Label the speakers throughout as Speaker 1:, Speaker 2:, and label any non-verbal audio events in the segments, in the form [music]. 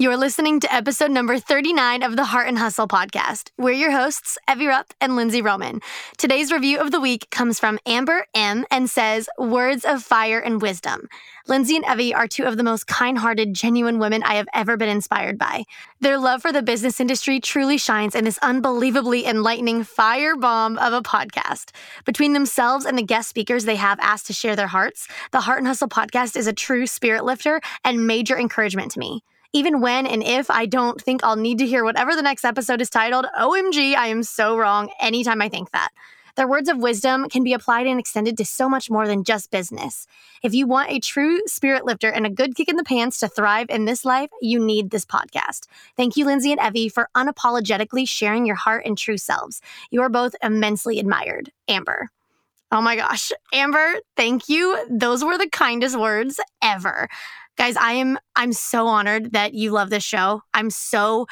Speaker 1: You're listening to episode number 39 of the Heart and Hustle podcast. We're your hosts, Evie Rupp and Lindsay Roman. Today's review of the week comes from Amber M and says, Words of fire and wisdom. Lindsay and Evie are two of the most kind hearted, genuine women I have ever been inspired by. Their love for the business industry truly shines in this unbelievably enlightening firebomb of a podcast. Between themselves and the guest speakers they have asked to share their hearts, the Heart and Hustle podcast is a true spirit lifter and major encouragement to me. Even when and if I don't think I'll need to hear whatever the next episode is titled, OMG, I am so wrong anytime I think that. Their words of wisdom can be applied and extended to so much more than just business. If you want a true spirit lifter and a good kick in the pants to thrive in this life, you need this podcast. Thank you, Lindsay and Evie, for unapologetically sharing your heart and true selves. You are both immensely admired. Amber. Oh my gosh. Amber, thank you. Those were the kindest words ever. Guys, I am I'm so honored that you love this show. I'm so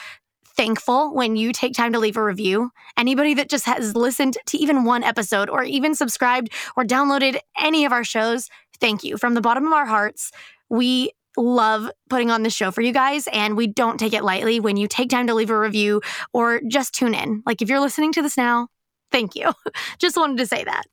Speaker 1: thankful when you take time to leave a review. Anybody that just has listened to even one episode or even subscribed or downloaded any of our shows, thank you. From the bottom of our hearts, we love putting on this show for you guys and we don't take it lightly when you take time to leave a review or just tune in. Like if you're listening to this now, Thank you. [laughs] Just wanted to say that.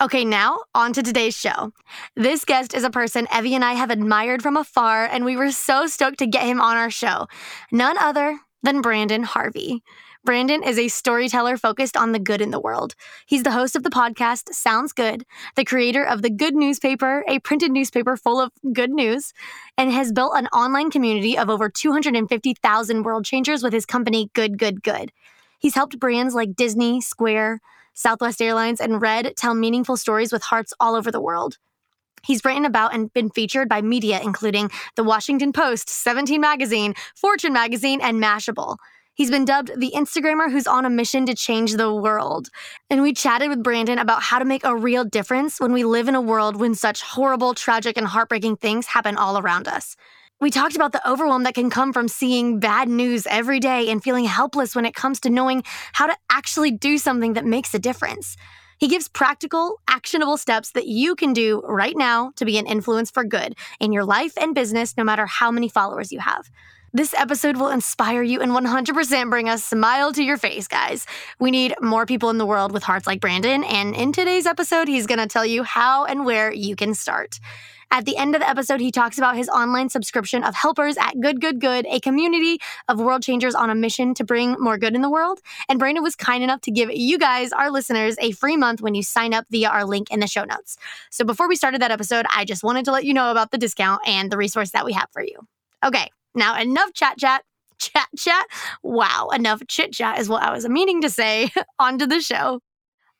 Speaker 1: Okay, now on to today's show. This guest is a person Evie and I have admired from afar, and we were so stoked to get him on our show. None other than Branden Harvey. Branden is a storyteller focused on the good in the world. He's the host of the podcast Sounds Good, the creator of The Goodnewspaper, a printed newspaper full of good news, and has built an online community of over 250,000 world changers with his company Good Good Good. He's helped brands like Disney, Square, Southwest Airlines, and Red tell meaningful stories with hearts all over the world. He's written about and been featured by media including The Washington Post, 17 Magazine, Fortune Magazine, and Mashable. He's been dubbed the Instagrammer who's on a mission to change the world. And we chatted with Branden about how to make a real difference when we live in a world when such horrible, tragic, and heartbreaking things happen all around us. We talked about the overwhelm that can come from seeing bad news every day and feeling helpless when it comes to knowing how to actually do something that makes a difference. He gives practical, actionable steps that you can do right now to be an influence for good in your life and business, no matter how many followers you have. This episode will inspire you and 100% bring a smile to your face, guys. We need more people in the world with hearts like Branden, and in today's episode, he's gonna tell you how and where you can start. At the end of the episode, he talks about his online subscription of helpers at Good Good Good, a community of world changers on a mission to bring more good in the world. And Branden was kind enough to give you guys, our listeners, a free month when you sign up via our link in the show notes. So before we started that episode, I just wanted to let you know about the discount and the resource that we have for you. Okay, now enough chat chat chat chat. Wow, enough chit chat is what I was meaning to say. [laughs] On to the show.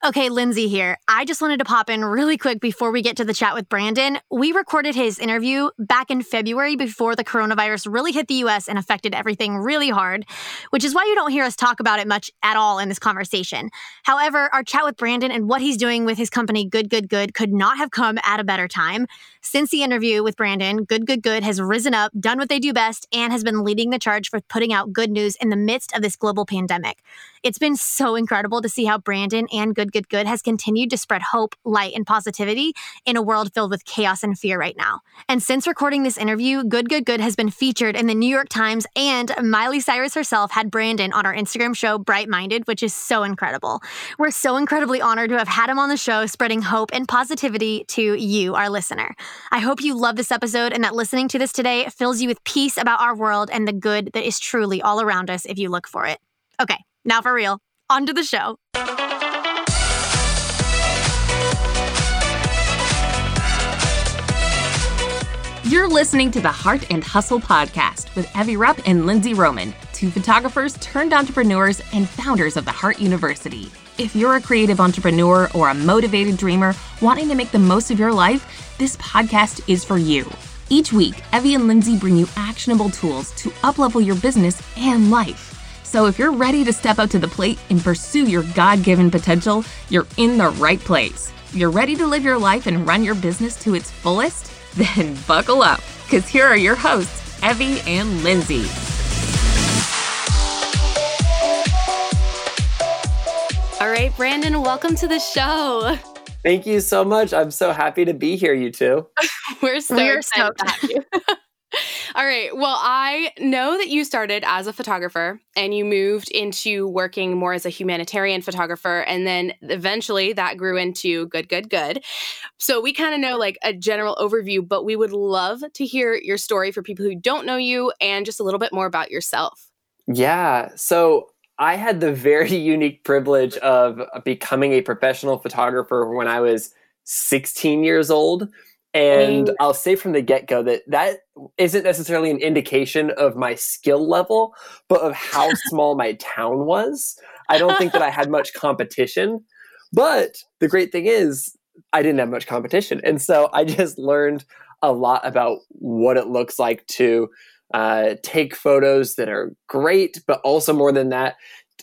Speaker 1: Okay, Lindsay here. I just wanted to pop in really quick before we get to the chat with Branden. We recorded his interview back in February before the coronavirus really hit the US and affected everything really hard, which is why you don't hear us talk about it much at all in this conversation. However, our chat with Branden and what he's doing with his company Good Good Good could not have come at a better time. Since the interview with Branden, Good Good Good has risen up, done what they do best, and has been leading the charge for putting out good news in the midst of this global pandemic. It's been so incredible to see how Branden and Good Good Good has continued to spread hope, light, and positivity in a world filled with chaos and fear right now. And since recording this interview, Good Good Good has been featured in the New York Times, and Miley Cyrus herself had Branden on our Instagram show, Bright Minded, which is so incredible. We're so incredibly honored to have had him on the show, spreading hope and positivity to you, our listener. I hope you love this episode and that listening to this today fills you with peace about our world and the good that is truly all around us if you look for it. Okay, now for real, on to the show.
Speaker 2: You're listening to the Heart and Hustle podcast with Evie Rupp and Lindsay Roman, two photographers turned entrepreneurs and founders of the Heart University. If you're a creative entrepreneur or a motivated dreamer wanting to make the most of your life, this podcast is for you. Each week, Evie and Lindsay bring you actionable tools to uplevel your business and life. So if you're ready to step up to the plate and pursue your God given potential, you're in the right place. You're ready to live your life and run your business to its fullest? [laughs] Then buckle up, because here are your hosts, Evie and Lindsay.
Speaker 1: All right, Branden, welcome to the show.
Speaker 3: Thank you so much. I'm so happy to be here, you two. [laughs]
Speaker 1: We're so We're excited so to have you. [laughs] [laughs] All
Speaker 3: right. Well, I know that you started as a photographer and you moved into working more as a humanitarian photographer. And then eventually that grew into good, good, good. So we kind of know like a general overview, but we would love to hear your story for people who don't know you and just a little bit more about yourself.
Speaker 4: Yeah. So I had the very [laughs] unique privilege of becoming a professional photographer when I was 16 years old. And mm. I'll say from the get go that that isn't necessarily an indication of my skill level, but of how [laughs] small my town was. I don't think that I had much competition. But the great thing is, I didn't have much competition. And so I just learned a lot about what it looks like to uh, take photos that are great, but also more than that,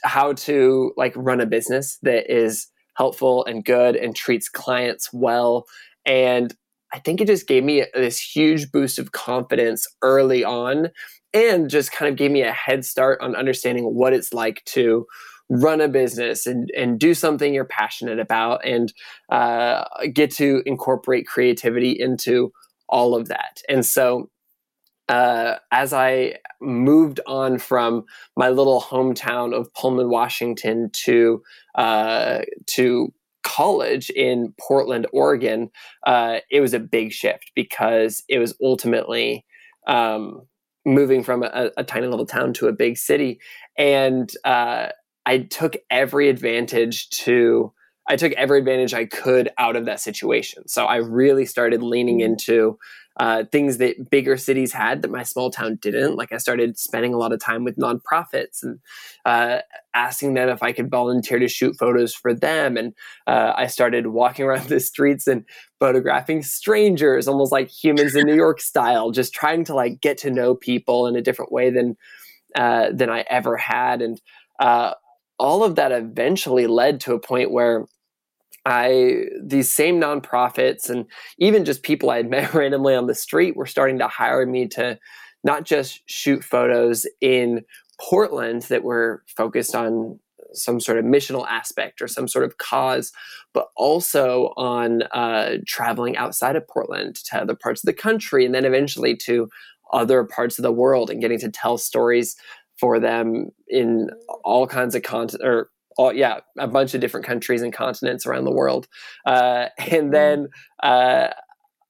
Speaker 4: how to like run a business that is helpful and good and treats clients well. And I think it just gave me this huge boost of confidence early on and just kind of gave me a head start on understanding what it's like to run a business and, and do something you're passionate about and uh, get to incorporate creativity into all of that. And so uh, as I moved on from my little hometown of Pullman, Washington, to uh, to college in Portland, Oregon, uh, it was a big shift because it was ultimately um, moving from a, a, tiny little town to a big city, and uh, I took every advantage to. I took every advantage I could out of that situation. So I really started leaning mm-hmm. into uh, things that bigger cities had that my small town didn't. Like I started spending a lot of time with nonprofits and uh, asking them if I could volunteer to shoot photos for them. And uh, I started walking around [laughs] the streets and photographing strangers, almost like humans in New [laughs] York style, just trying to like get to know people in a different way than uh, than I ever had. And uh, all of that eventually led to a point where I these same nonprofits and even just people I had [laughs] met randomly on the street were starting to hire me to not just shoot photos in Portland that were focused on some sort of missional aspect or some sort of cause, but also on uh, traveling outside of Portland to other parts of the country and then eventually to other parts of the world and getting to tell stories for them in all kinds of content or all, yeah, a bunch of different countries and continents around the world. Uh, and mm-hmm. then uh,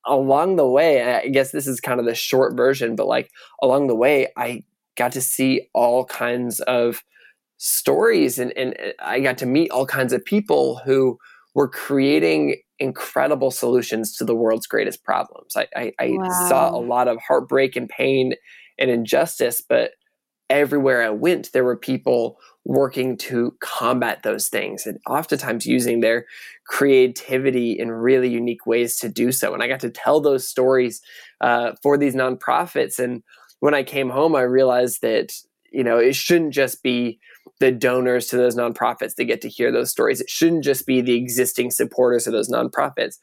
Speaker 4: along the way, I guess this is kind of the short version, but like along the way, I got to see all kinds of stories and, and I got to meet all kinds of people who were creating incredible solutions to the world's greatest problems. I, I, I wow. saw a lot of heartbreak and pain and injustice, but everywhere I went, there were people working to combat those things and oftentimes using their creativity in really unique ways to do so. And I got to tell those stories uh, for these nonprofits. And when I came home, I realized that, you know, it shouldn't just be the donors to those nonprofits that get to hear those stories. It shouldn't just be the existing supporters of those nonprofits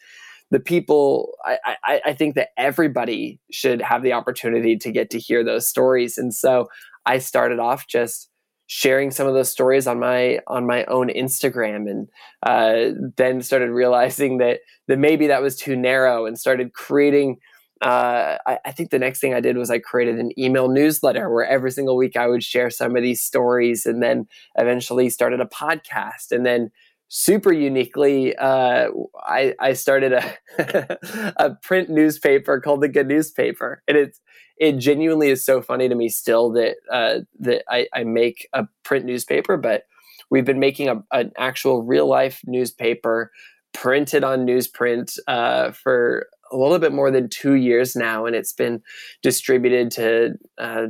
Speaker 4: the people I, I, I, think that everybody should have the opportunity to get to hear those stories and so i started off just sharing some of those stories on my on my own Instagram, and uh, then started realizing that that maybe that was too narrow, and started creating. Uh, I, I, think the next thing I did was I created an email newsletter where every single week I would share some of these stories, and then eventually started a podcast, and then super uniquely, uh, I, I started a [laughs] a print newspaper called the Goodnewspaper, and it's it genuinely is so funny to me still that uh, that I, I, make a print newspaper, but we've been making a, an actual real life newspaper printed on newsprint uh, for a little bit more than two years now, and it's been distributed to uh,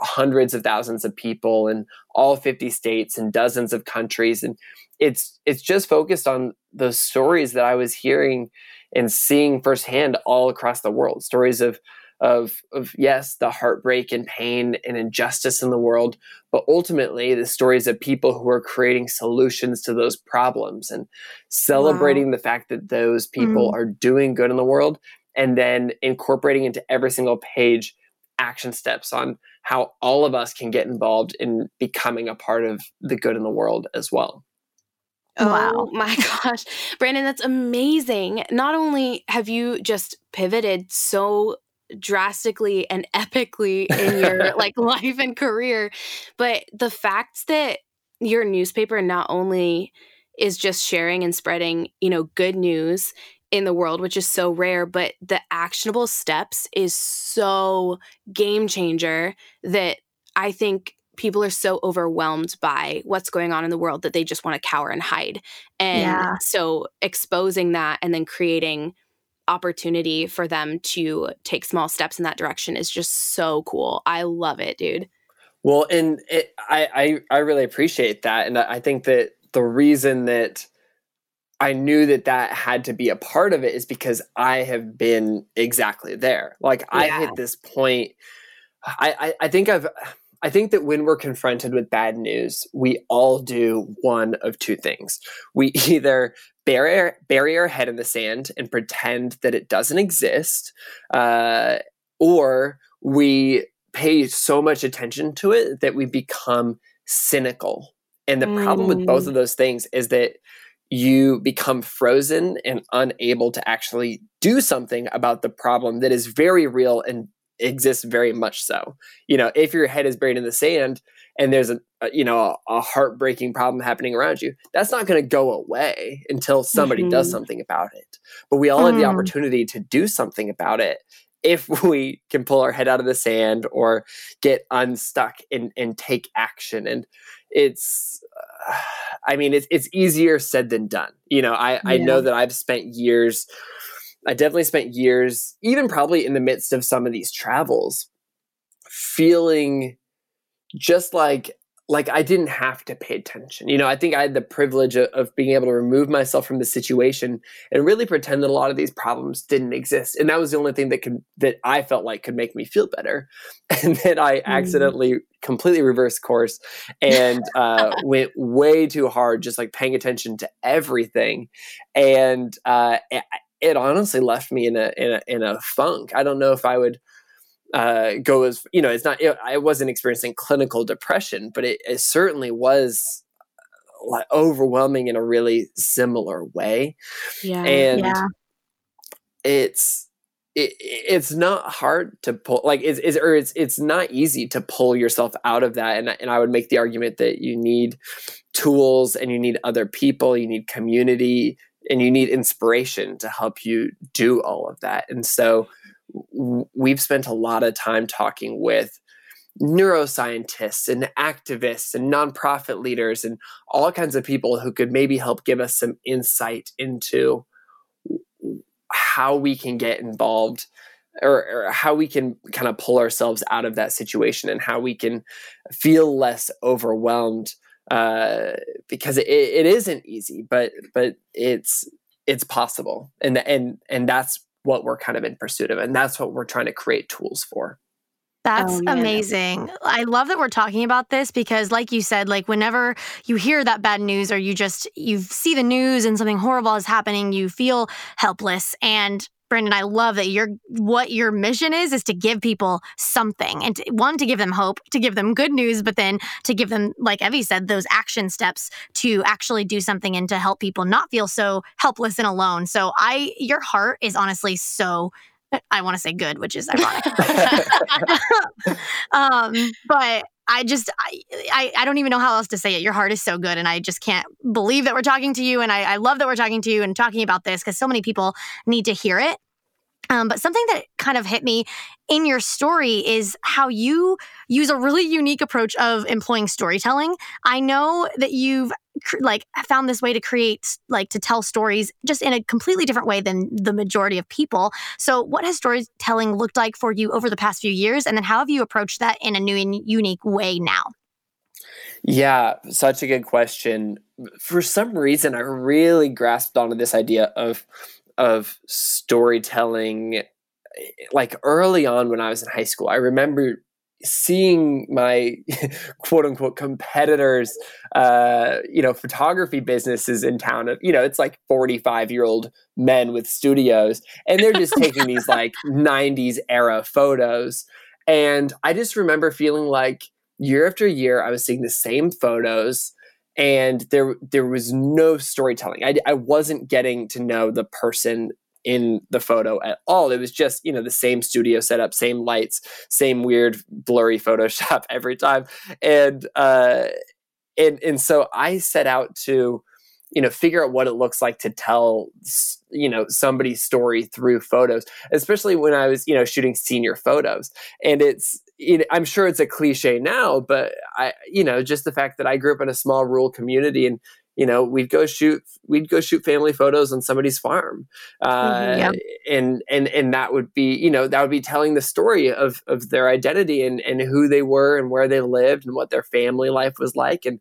Speaker 4: hundreds of thousands of people in all 50 states and dozens of countries, and it's it's just focused on those stories that I was hearing and seeing firsthand all across the world, stories of of of yes the heartbreak and pain and injustice in the world but ultimately the stories of people who are creating solutions to those problems and celebrating wow. the fact that those people mm. are doing good in the world and then incorporating into every single page action steps on how all of us can get involved in becoming a part of the good in the world as well
Speaker 3: Oh wow. my [laughs] gosh. Branden, that's amazing. Not only have you just pivoted so drastically and [laughs] epically in your [laughs] like life and career. But the fact that your newspaper not only is just sharing and spreading, you know, good news in the world, which is so rare, but the actionable steps is so game changer that I think people are so overwhelmed by what's going on in the world that they just want to cower and hide. And yeah. so exposing that and then creating opportunity for them to take small steps in that direction is just so cool. I love it, dude.
Speaker 4: Well, and it, I, I I really appreciate that, and I think that the reason that I knew that that had to be a part of it is because I have been exactly there. Like yeah. I hit this point. I, I I think I've I think that when we're confronted with bad news, we all do one of two things. We [laughs] either bury our, bury our head in the sand and pretend that it doesn't exist, uh, or we pay so much attention to it that we become cynical. And the mm. problem with both of mm. those things is that you become frozen and unable to actually do something about the problem that is very real and exists very much so. You know, if your head is buried in the sand and there's a, a you know a, a, heartbreaking problem happening around you, that's not going to go away until somebody mm-hmm. does something about it. But we all mm. have the mm. opportunity to do something about it if [laughs] we can pull our head out of the sand or get unstuck and, and take action and it's uh, i mean it's, it's easier said than done you know i, yeah. I know that i've spent years I definitely spent years, even probably in the midst of some of these travels, feeling just like like I didn't have to pay attention. You know, I think I had the privilege of, of, being able to remove myself from the situation and really pretend that a lot of these problems didn't exist. And that was the only thing that could that I felt like could make me feel better. [laughs] And then I mm. accidentally completely reversed course and uh, [laughs] went way too hard, just like paying attention to everything. And uh, it honestly left me in a in a in a funk. I don't know if I would uh, go as you know. It's not. It, I wasn't experiencing clinical depression, but it, it certainly was uh, like overwhelming in a really similar way.
Speaker 3: Yeah,
Speaker 4: and
Speaker 3: yeah.
Speaker 4: it's. It, it's not hard to pull like it's, it's or it's it's not easy to pull yourself out of that and and I would make the argument that you need tools and you need other people you need community and you need inspiration to help you do all of that. And so we've spent a lot of time talking with neuroscientists and activists and nonprofit leaders and all kinds of people who could maybe help give us some insight into how we can get involved or, or, how we can kind of pull ourselves out of that situation and how we can feel less overwhelmed uh, because it, it isn't easy, but but it's it's possible, and and and that's what we're kind of in pursuit of, and that's what we're trying to create tools for.
Speaker 1: That's oh, amazing. I love that we're talking about this because like you said, like whenever you hear that bad news or you just you see the news and something horrible is happening, you feel helpless and Branden, I love that your what your mission is is to give people something and to, one to give them hope, to give them good news, but then to give them, like Evie said, those action steps to actually do something and to help people not feel so helpless and alone. So I, your heart is honestly so. I want to say good, which is ironic. [laughs] [laughs] um, but I just I, I, I don't even know how else to say it. Your heart is so good, and I just can't believe that we're talking to you. And I, I love that we're talking to you and talking about this because so many people need to hear it. Um, but something that kind of hit me in your story is how you use a really unique approach of employing storytelling. I know that you've like found this way to create like to tell stories just in a completely different way than the majority of people. So, what has storytelling looked like for you over the past few years, and then how have you approached that in a new and unique way now?
Speaker 4: Yeah, such a good question. For some reason, I really grasped onto this idea of of storytelling eh, like early on when I was in high school. I remember seeing my [laughs] quote unquote competitors uh you know photography businesses in town of you know it's like 45 year old men with studios and they're just taking these [laughs] like 90s era photos and i just remember feeling like year after year i was seeing the same photos and there there was no storytelling. I, I wasn't getting to know the person in the photo at all. It was just, you know, the same studio setup, same lights, same weird blurry Photoshop [laughs] every time. And uh and and so I set out to you know figure out what it looks like to tell you know somebody's story through photos especially when i was you know shooting senior photos and it's it, i'm sure it's a cliche now but i you know just the fact that i grew up in a small rural community and you know we'd go shoot we'd go shoot family photos on somebody's farm uh, mm-hmm, yeah. and and and that would be you know that would be telling the story of of their identity and and who they were and where they lived and what their family life was like and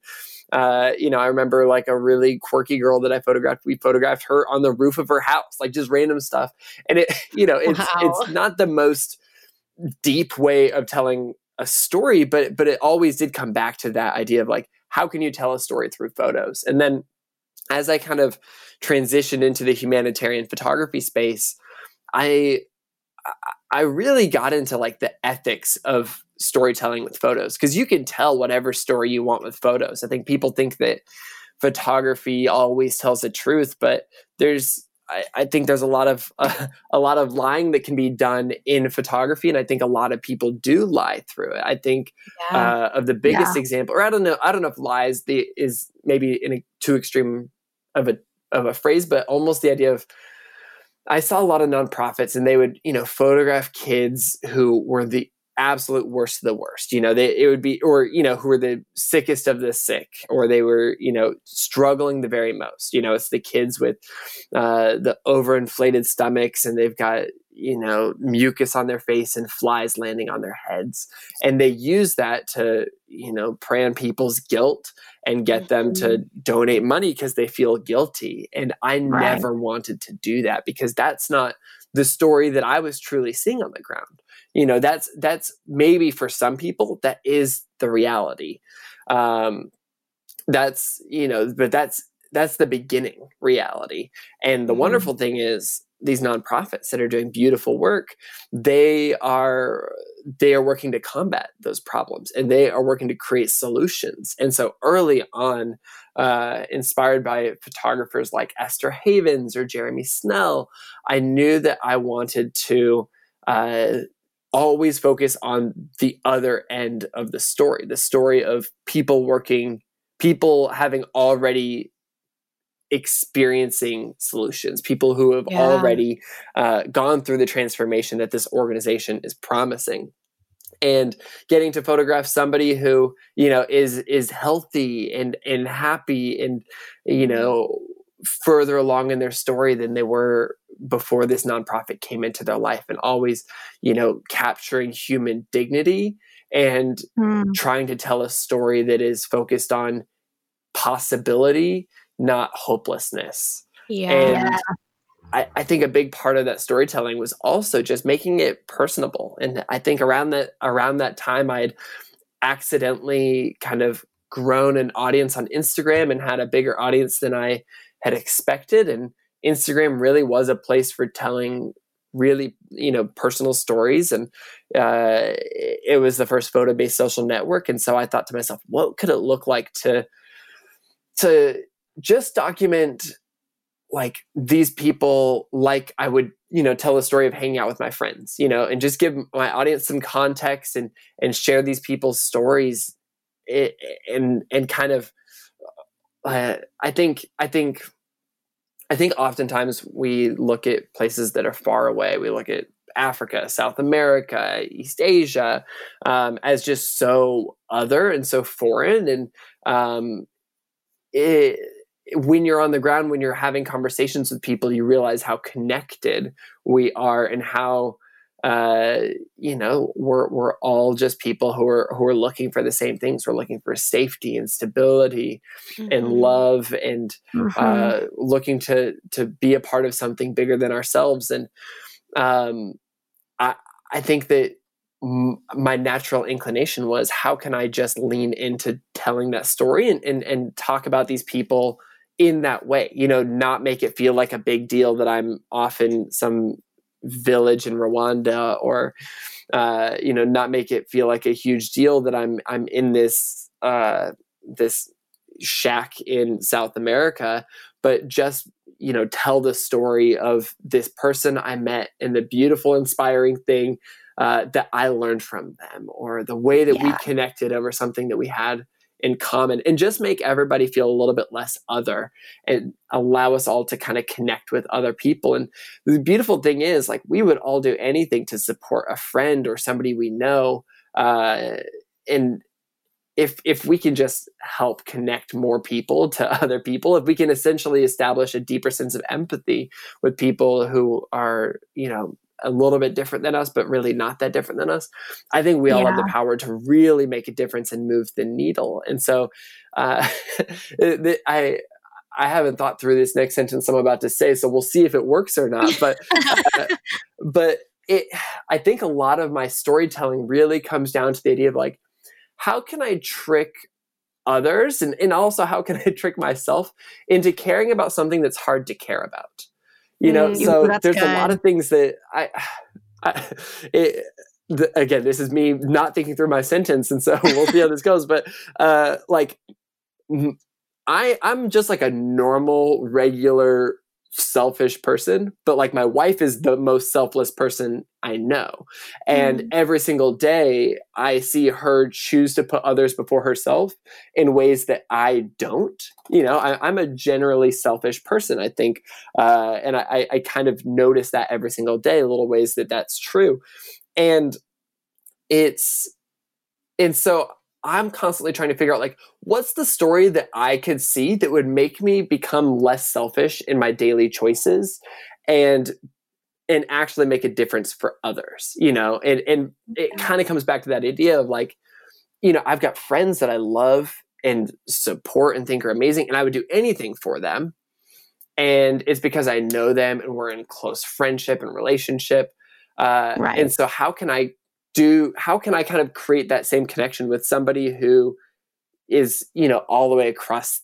Speaker 4: uh, you know, I remember like a really quirky girl that I photographed. We photographed her on the roof of her house, like just random stuff. And it, [laughs] you know, it's wow. it's not the most deep way of telling a story, but but it always did come back to that idea of like, how can you tell a story through photos? And then as I kind of transitioned into the humanitarian photography space, I I really got into like the ethics of storytelling with photos because you can tell whatever story you want with photos. I think people think that photography always tells the truth, but there's I, I think there's a lot of uh, [laughs] a lot of lying that can be done in photography, and I think a lot of people do lie through it. I think yeah. uh, of the biggest yeah. example, or I don't know, I don't know if lies the is maybe in a too extreme of a of a phrase, but almost the idea of I saw a lot of nonprofits, and they would you know photograph kids who were the absolute worst of the worst. You know, they it would be or you know who were the sickest of the sick, or they were you know struggling the very most. You know, it's the kids with uh, the overinflated stomachs, and they've got you know mucus on their face and flies landing on their heads, and they use that to you know prey on people's guilt and get them to mm-hmm. donate money because they feel guilty. And I right. never wanted to do that because that's not the story that I was truly seeing on the ground you know that's that's maybe for some people that is the reality. Um that's you know but that's that's the beginning reality. And the mm-hmm. wonderful thing is these nonprofits that are doing beautiful work they are they are working to combat those problems and they are working to create solutions. And so early on uh, inspired by photographers like esther havens or jeremy snell i knew that i wanted to uh, always focus on the other end of the story the story of people working people having already experiencing solutions people who have yeah. already uh, gone through the transformation that this organization is promising and getting to photograph somebody who you know is is healthy and and happy and you know further along in their story than they were before this nonprofit came into their life and always you know capturing human dignity and mm. trying to tell a story that is focused on possibility not hopelessness.
Speaker 3: Yeah.
Speaker 4: And I, I think a big part of that storytelling was also just making it personable. And i think around that around that time i'd accidentally kind of grown an audience on instagram and had a bigger audience than i had expected. And instagram really was a place for telling really you know personal stories and uh, it was the first photo based social network and so i thought to myself what could it look like to to just document like these people like i would you know tell a story of hanging out with my friends you know and just give my audience some context and and share these people's stories? And and kind of uh, I think I think I think oftentimes we look at places that are far away. We look at Africa, South America, East Asia um, as just so other and so foreign. And um, it, when you're on the ground, when you're having conversations with people, you realize how connected we are and how uh, you know, we're we're all just people who are who are looking for the same things. We're looking for safety and stability mm-hmm. and love and mm-hmm. uh, looking to to be a part of something bigger than ourselves. And um, I I think that m- my natural inclination was how can I just lean into telling that story and and, and talk about these people in that way you know not make it feel like a big deal that i'm often some village in Rwanda or uh, you know not make it feel like a huge deal that I'm I'm in this uh, this shack in South America, but just you know tell the story of this person I met and the beautiful, inspiring thing uh, that I learned from them, or the way that yeah. we connected over something that we had in common, and just make everybody feel a little bit less other and allow us all to kind of connect with other people. And the beautiful thing is, like, we would all do anything to support a friend or somebody we know. Uh, and if if we can just help connect more people to [laughs] other people if we can essentially establish a deeper sense of empathy with people who are you know a little bit different than us but really not that different than us i think we all yeah. have the power to really make a difference and move the needle and so uh, [laughs] i I haven't thought through this next sentence I'm about to say, so we'll see if it works or not. But uh, [laughs] but it, I think a lot of my storytelling really comes down to the idea of like, how can I trick others and, and also how can I trick myself into caring about something that's hard to care about? You know, mm, so there's good. a lot of things that I, I it, the, again, this is me not thinking through my sentence, and so [laughs] we'll see how this goes. But uh, like, I I'm just like a normal, regular selfish person, but like my wife is the most selfless person I know. And mm. every single day I see her choose to put others before herself in ways that I don't. You know, I, am a generally selfish person, I think. Uh, and I, I kind of notice that every single day, little ways that that's true. And it's, and so I'm constantly trying to figure out like what's the story that I could see that would make me become less selfish in my daily choices and and actually make a difference for others, you know? And and it kind of comes back to that idea of like you know, I've got friends that I love and support and think are amazing and I would do anything for them. And it's because I know them and we're in close friendship and relationship. Uh, right. And so, how can I do how can I kind of create that same connection with somebody who is you know all the way across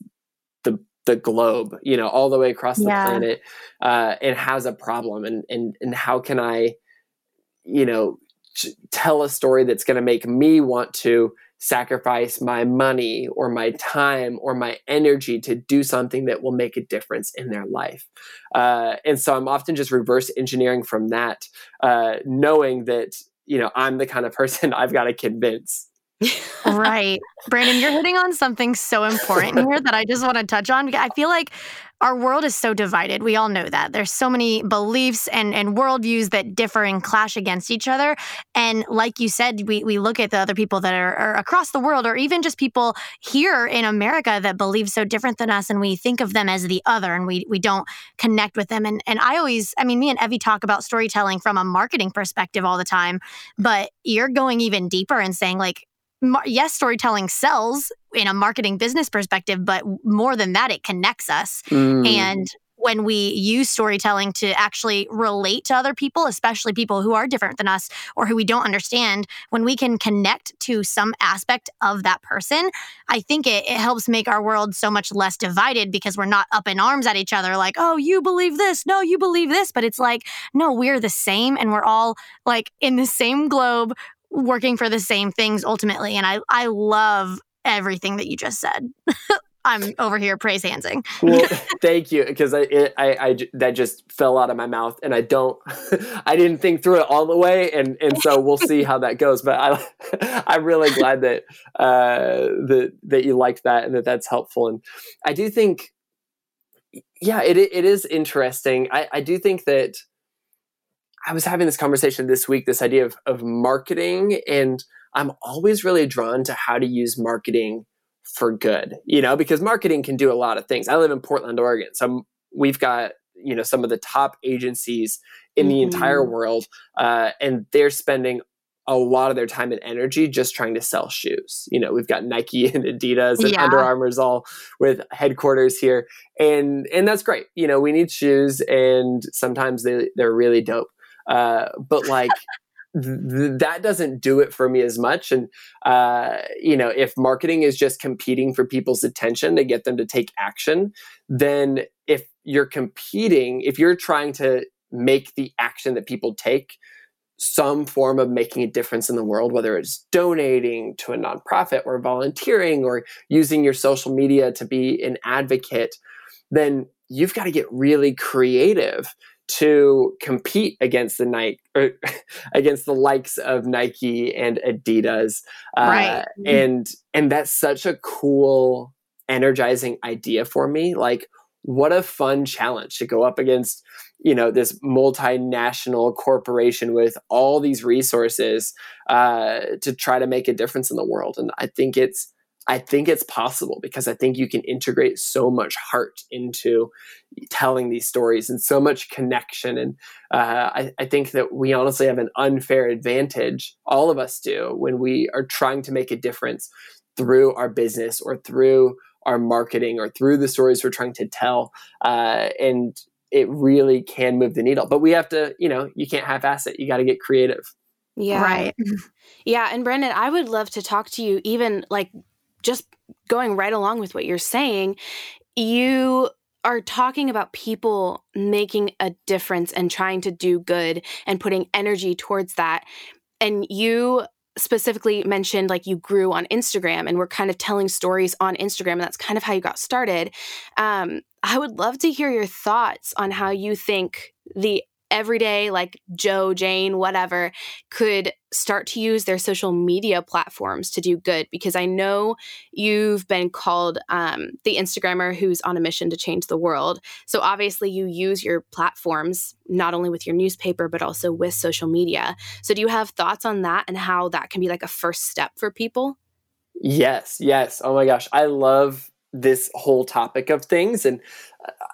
Speaker 4: the the globe you know all the way across the yeah. planet uh, and has a problem and and and how can I you know tell a story that's going to make me want to sacrifice my money or my time or my energy to do something that will make a difference in their life. Uh, and so I'm often just reverse engineering from that, uh, knowing that you know, I'm the kind of person I've got to convince.
Speaker 1: right. Branden, you're hitting on something so important here that I just want to touch on. I feel like our world is so divided. We all know that. There's so many beliefs and, and worldviews that differ and clash against each other. And like you said, we, we look at the other people that are, are across the world or even just people here in America that believe so different than us and we think of them as the other and we we don't connect with them. And and I always, I mean, me and Evie talk about storytelling from a marketing perspective all the time, but you're going even deeper and saying like yes, storytelling sells in a marketing business perspective, but more than that, it connects us. Mm. And when we use storytelling to actually relate to other people, especially people who are different than us or who we don't understand, when we can connect to some aspect of that person, I think it, it, helps make our world so much less divided because we're not up in arms at each other like, oh, you believe this. No, you believe this. But it's like, no, we're the same and we're all like in the same globe working for the same things ultimately. And I, I love everything that you just said. [laughs] I'm over here praise handsing.
Speaker 4: well, [laughs] thank you, because I, it, I, I, that just fell out of my mouth, and I don't, [laughs] I didn't think through it all the way, and and so we'll see how that goes. But I, I'm really glad that uh, that that you liked that and that that's helpful, and I do think, yeah, it it is interesting. I, I do think that I was having this conversation this week, this idea of, of marketing, and I'm always really drawn to how to use marketing for good, you know, because marketing can do a lot of things. I live in Portland, Oregon. So we've got, you know, some of the top agencies in the mm-hmm. entire world, uh, and they're spending a lot of their time and energy just trying to sell shoes. You know, we've got Nike [laughs] and Adidas and yeah. Under Armour's all with headquarters here. And and that's great. You know, we need shoes and sometimes they they're really dope. Uh, but like th- that doesn't do it for me as much. And uh, you know, if marketing is just competing for people's attention to get them to take action, then if you're competing, if you're trying to make the action that people take some form of making a difference in the world, whether it's donating to a nonprofit or volunteering or using your social media to be an advocate, then you've got to get really creative to compete against the Nike or [laughs] against the likes of Nike and Adidas.
Speaker 1: Uh, right.
Speaker 4: And and that's such a cool, energizing idea for me. Like, what a fun challenge to go up against you know this multinational corporation with all these resources uh, to try to make a difference in the world and i think it's i think it's possible because i think you can integrate so much heart into telling these stories and so much connection and uh, I, I think that we honestly have an unfair advantage all of us do when we are trying to make a difference through our business or through our marketing or through the stories we're trying to tell uh, and it really can move the needle. But we have to, you know, you can't half ass it. You got to get creative.
Speaker 3: Yeah.
Speaker 1: Right. [laughs]
Speaker 3: Yeah. And Branden, I would love to talk to you, even like just going right along with what you're saying. You are talking about people making a difference and trying to do good and putting energy towards that. And you specifically mentioned like you grew on Instagram and we're kind of telling stories on Instagram and that's kind of how you got started. Um, I would love to hear your thoughts on how you think the everyday like Joe, Jane, whatever could start to use their social media platforms to do good because I know you've been called um, the Instagrammer who's on a mission to change the world. So obviously you use your platforms not only with your newspaper but also with social media. So do you have thoughts on that and how that can be like a first step for people?
Speaker 4: Yes, yes. Oh my gosh, I love this whole topic of things and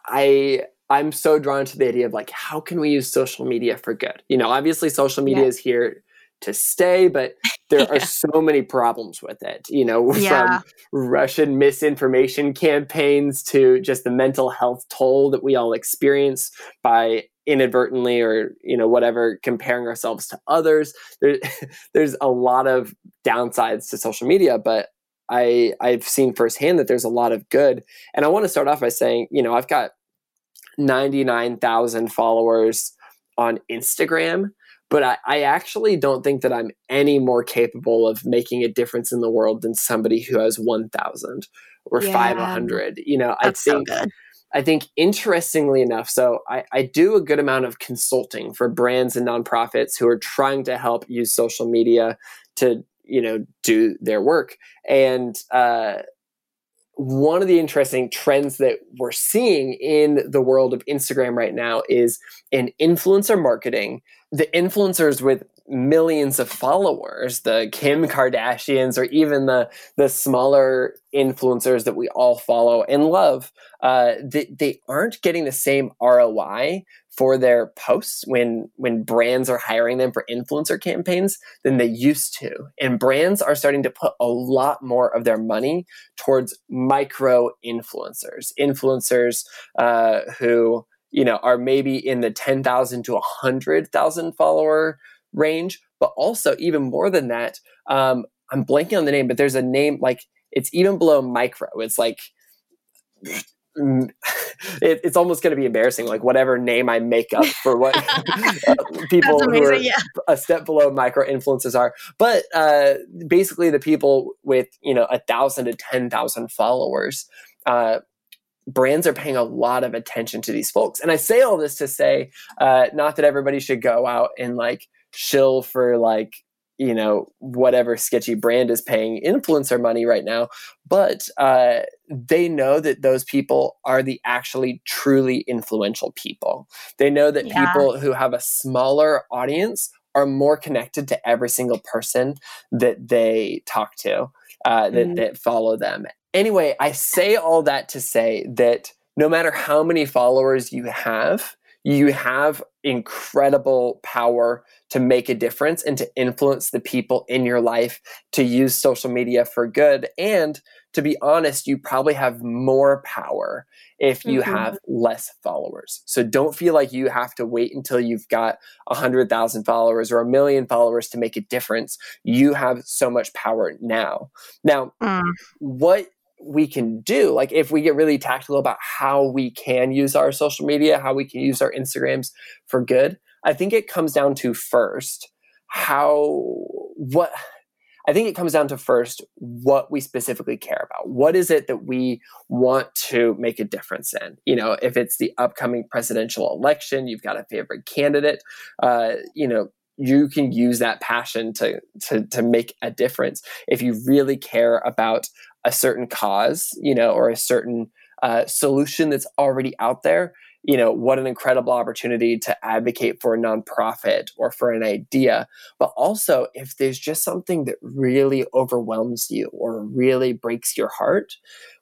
Speaker 4: I I'm so drawn to the idea of like, how can we use social media for good? You know, obviously, social media yeah. is here to stay, but there [laughs] yeah. are so many problems with it. You know, [laughs] yeah. from Russian misinformation campaigns to just the mental health toll that we all experience by inadvertently or you know whatever comparing ourselves to others there, [laughs] there's a lot of downsides to social media but i i've seen firsthand that there's a lot of good and i want to start off by saying you know i've got 99,000 followers on Instagram, but I, I, actually don't think that I'm any more capable of making a difference in the world than somebody who has 1,000 or yeah. 500. You know,
Speaker 1: That's
Speaker 4: I think.
Speaker 1: So
Speaker 4: I think interestingly enough, so I, I do a good amount of consulting for brands and nonprofits who are trying to help use social media to, you know, do their work. And uh, one of the interesting trends that we're seeing in the world of Instagram right now is in influencer marketing. The influencers with millions of followers, the Kim Kardashians, or even the the smaller influencers that we all follow and love, uh, they, they aren't getting the same ROI for their posts when when brands are hiring them for influencer campaigns than they used to. And brands are starting to put a lot more of their money towards micro influencers influencers uh, who you know are maybe in the 10,000 to 100,000 follower range but also even more than that um, I'm blanking on the name but there's a name like it's even below micro. It's like [laughs] it, it's almost going to be embarrassing like whatever name i make up for what [laughs] people who are yeah. a step below micro influences are but uh, basically the people with you know a thousand to ten thousand followers uh, brands are paying a lot of attention to these folks and i say all this to say uh, not that everybody should go out and like shill for like you know whatever sketchy brand is paying influencer money right now but uh, they know that those people are the actually truly influential people they know that yeah. people who have a smaller audience are more connected to every single person that they talk to uh, that, mm. that follow them anyway i say all that to say that no matter how many followers you have you have incredible power to make a difference and to influence the people in your life to use social media for good. And to be honest, you probably have more power if you mm-hmm. have less followers. So don't feel like you have to wait until you've got a hundred thousand followers or a million followers to make a difference. You have so much power now. Now, mm. what we can do like if we get really tactical about how we can use our social media how we can use our instagrams for good I think it comes down to first how what I think it comes down to first what we specifically care about. What is it that we want to make a difference in? You know, if it's the upcoming presidential election, you've got a favorite candidate. Uh, you know, you can use that passion to to to make a difference. If you really care about a certain cause, you know, or a certain uh, solution that's already out there, you know what an incredible opportunity to advocate for a nonprofit or for an idea. But also if there's just something that really overwhelms you or really breaks your heart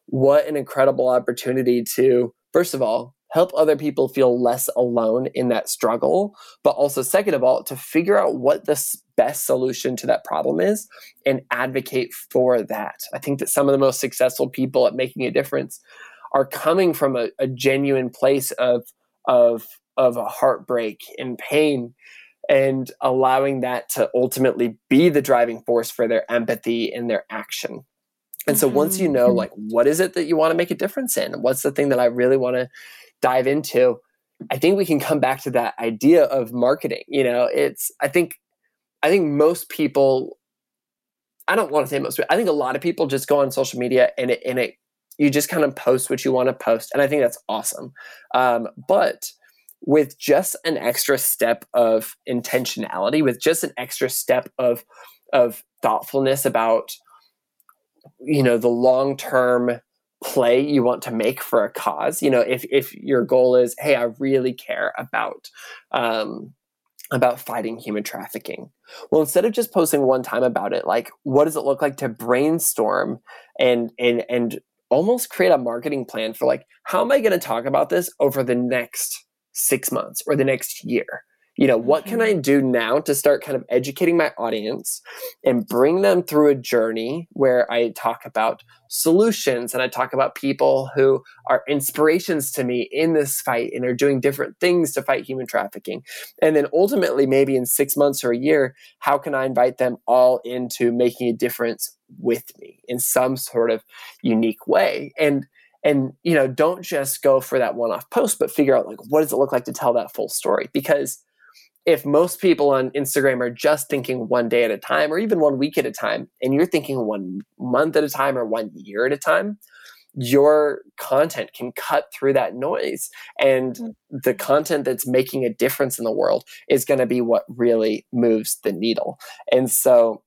Speaker 4: what an incredible opportunity to first of all help other people feel less alone in that struggle but also second of all to figure out what the best solution to that problem is and advocate for that i think that some of the most successful people at making a difference are coming from a, a genuine place of of of a heartbreak and pain and allowing that to ultimately be the driving force for their empathy and their action. And so once you know mm-hmm. like what is it that you want to make a difference in? What's the thing that I really want to dive into? I think we can come back to that idea of marketing. You know, it's I think I think most people I don't want to say most, people, I think a lot of people just go on social media and it and it you just kind of post what you want to post and i think that's awesome um, but with just an extra step of intentionality with just an extra step of of thoughtfulness about you know the long term play you want to make for a cause. You know if if your goal is hey i really care about um about fighting human trafficking well instead of just posting one time about it like what does it look like to brainstorm and and and almost create a marketing plan for like how am i going to talk about this over the next six months or the next year you know what can i mm-hmm. do now to start kind of educating my audience and bring them through a journey where i talk about solutions and i talk about people who are inspirations to me in this fight and are doing different things to fight human trafficking? And then ultimately maybe in six months or a year how can i invite them all into making a difference with me in some sort of unique way? And and you know don't just go for that one-off post but figure out like what does it look like to tell that full story? Because if most people on Instagram are just thinking one day at a time or even one week at a time, and you're thinking one month at a time or one year at a time, your content can cut through that noise. And mm. the content that's making a difference in the world is going to be what really moves the needle. And so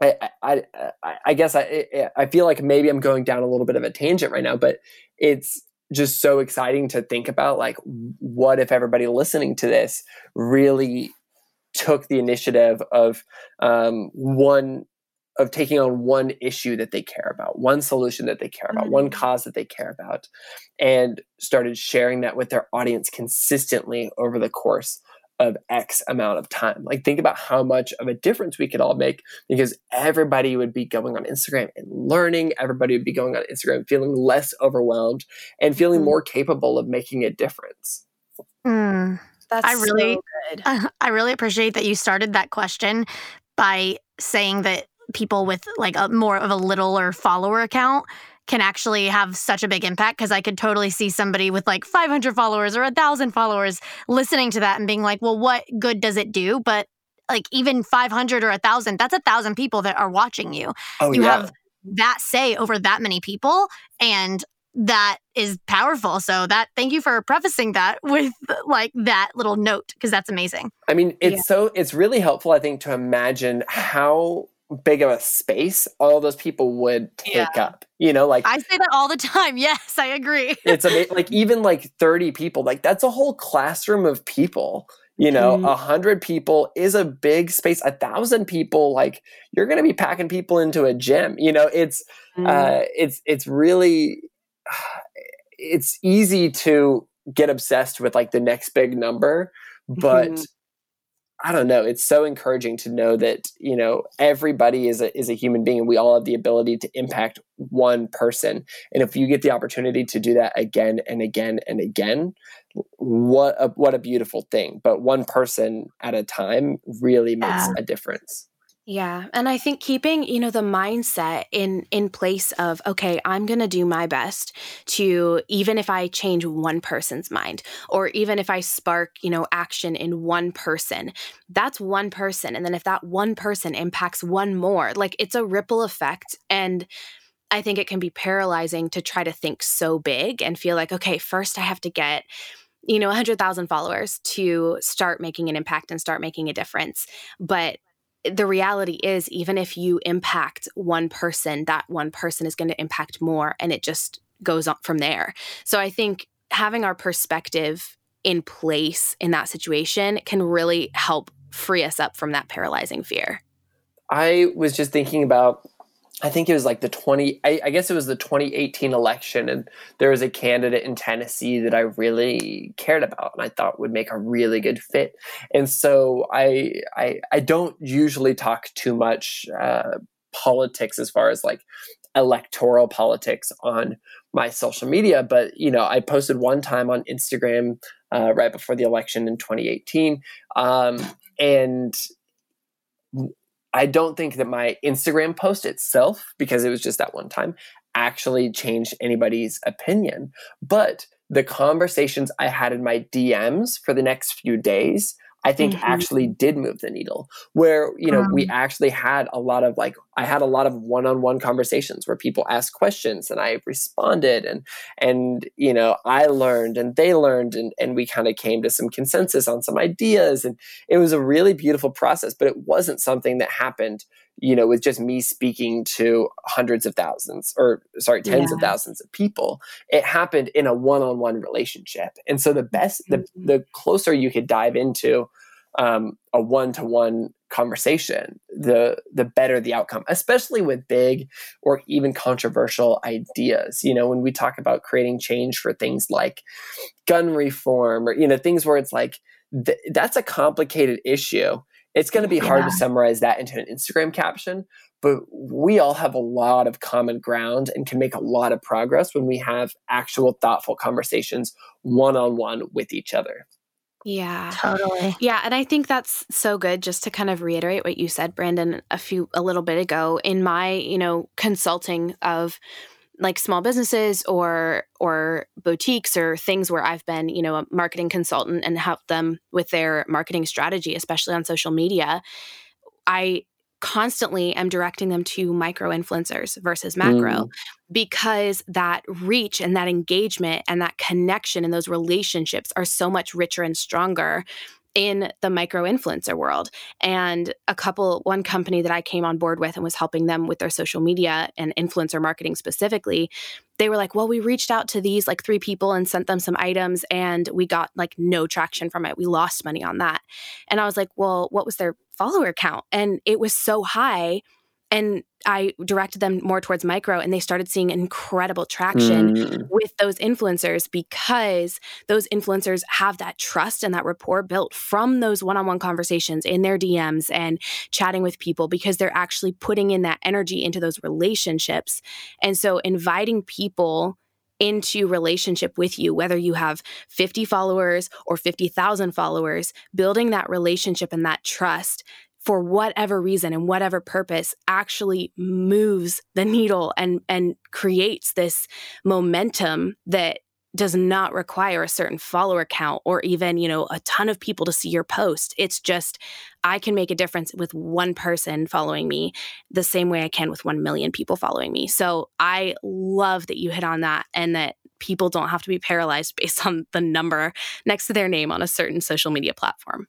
Speaker 4: I, I, I, I guess I, I feel like maybe I'm going down a little bit of a tangent right now, but it's just so exciting to think about like what if everybody listening to this really took the initiative of um, one of taking on one issue that they care about one solution that they care about mm-hmm. one cause that they care about and started sharing that with their audience consistently over the course of X amount of time. Like, think about how much of a difference we could all make because everybody would be going on Instagram and learning. Everybody would be going on Instagram feeling less overwhelmed and feeling mm. more capable of making a difference.
Speaker 1: Mm, that's I really, so good. [laughs] I really appreciate that you started that question by saying that people with like a more of a littler follower account can actually have such a big impact because I could totally see somebody with like 500 followers or a thousand followers listening to that and being like, well, what good does it do? But like even 500 or a thousand, that's a thousand people that are watching you.
Speaker 4: Oh,
Speaker 1: you
Speaker 4: yeah.
Speaker 1: have that say over that many people. And that is powerful. So that thank you for prefacing that [laughs] with like that little note because that's amazing.
Speaker 4: I mean, it's yeah. so it's really helpful I think to imagine how big of a space all those people would take yeah. up. You know, like
Speaker 1: I say that all the time. [laughs] Yes, I agree. [laughs]
Speaker 4: it's amazing. Like even like 30 people, like that's a whole classroom of people. You know, a mm-hmm. hundred people is a big space. A thousand people, like you're going to be packing people into a gym. You know, it's mm. uh, it's it's really [sighs] it's easy to get obsessed with like the next big number, but mm-hmm. I don't know. It's so encouraging to know that you know everybody is a is a human being, and we all have the ability to impact one person. And if you get the opportunity to do that again and again and again, what a what a beautiful thing. But one person at a time really makes yeah. a difference.
Speaker 3: Yeah, and I think keeping, you know, the mindset in in place of okay, I'm going to do my best to even if I change one person's mind or even if I spark, you know, action in one person, that's one person and then if that one person impacts one more, like it's a ripple effect and I think it can be paralyzing to try to think so big and feel like okay, first I have to get you know 100,000 followers to start making an impact and start making a difference. But the reality is even if you impact one person that one person is going to impact more and it just goes on from there. So i think having our perspective in place in that situation can really help free us up from that paralyzing fear.
Speaker 4: I was just thinking about I think it was like the 20, I, I, guess it was the 2018 election, and there was a candidate in Tennessee that I really cared about and I thought would make a really good fit. And so I, I, I don't usually talk too much uh, politics as far as like electoral politics on my social media, but you know, I posted one time on Instagram uh, right before the election in 2018. Um, and I don't think that my Instagram post itself, because it was just that one time, actually changed anybody's opinion. But the conversations I had in my DMs for the next few days I think mm-hmm. actually did move the needle. Where, you know, um, we actually had a lot of like, I had a lot of one on one conversations where people asked questions and I responded and, and, you know, I learned and they learned and, and we kind of came to some consensus on some ideas. And it was a really beautiful process, but it wasn't something that happened you know, with just me speaking to hundreds of thousands or sorry, tens yeah. of thousands of people. It happened in a one-on-one relationship. And so the best, the, mm-hmm. the closer you could dive into um, a one-to-one conversation, the the better the outcome, especially with big or even controversial ideas. You know, when we talk about creating change for things like gun reform or you know things where it's like th- that's a complicated issue it's going to be hard yeah. to summarize that into an Instagram caption, but we all have a lot of common ground and can make a lot of progress when we have actual thoughtful conversations one on one with each other.
Speaker 3: Yeah. Totally. Yeah, and I think that's so good just to kind of reiterate what you said Branden a few a little bit ago in my, you know, consulting of like small businesses or or boutiques or things where I've been, you know, a marketing consultant and help them with their marketing strategy, especially on social media, I constantly am directing them to micro influencers versus macro mm. because that reach and that engagement and that connection and those relationships are so much richer and stronger in the micro influencer world. And a couple, one company that I came on board with and was helping them with their social media and influencer marketing specifically, they were like, well, we reached out to these like three people and sent them some items and we got like no traction from it. We lost money on that. And I was like, well, what was their follower count? And it was so high and I directed them more towards micro and they started seeing incredible traction mm. with those influencers because those influencers have that trust and that rapport built from those one-on-one conversations in their DMs and chatting with people because they're actually putting in that energy into those relationships. And so inviting people into relationship with you whether you have 50 followers or 50,000 followers building that relationship and that trust for whatever reason and whatever purpose actually moves the needle and and creates this momentum that does not require a certain follower count or even you know a ton of people to see your post. It's just i can make a difference with one person following me the same way i can with 1 million people following me. So i love that you hit on that and that people don't have to be paralyzed based on the number next to their name on a certain social media platform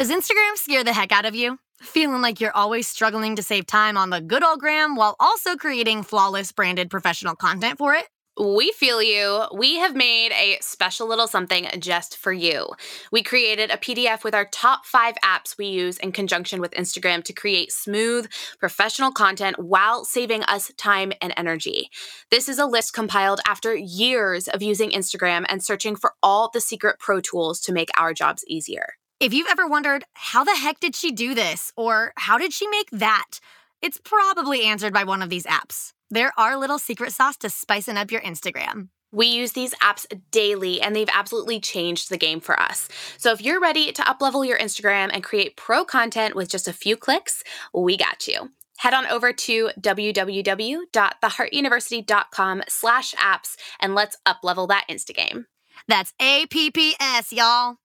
Speaker 1: does Instagram scare the heck out of you? Feeling like you're always struggling to save time on the good old gram while also creating flawless branded professional content for it?
Speaker 3: We feel you. We have made a special little something just for you. We created a PDF with our top five apps we use in conjunction with Instagram to create smooth, professional content while saving us time and energy. This is a list compiled after years of using Instagram and searching for all the secret pro tools to make our jobs easier.
Speaker 1: If you've ever wondered, how the heck did she do this? Or how did she make that? It's probably answered by one of these apps. There are little secret sauce to spicing up your Instagram.
Speaker 3: We use these apps daily and they've absolutely changed the game for us. So if you're ready to uplevel your Instagram and create pro content with just a few clicks, we got you. Head on over to www.theheartuniversity.com slash apps and let's uplevel that Instagame.
Speaker 1: That's A-P-P-S, y'all.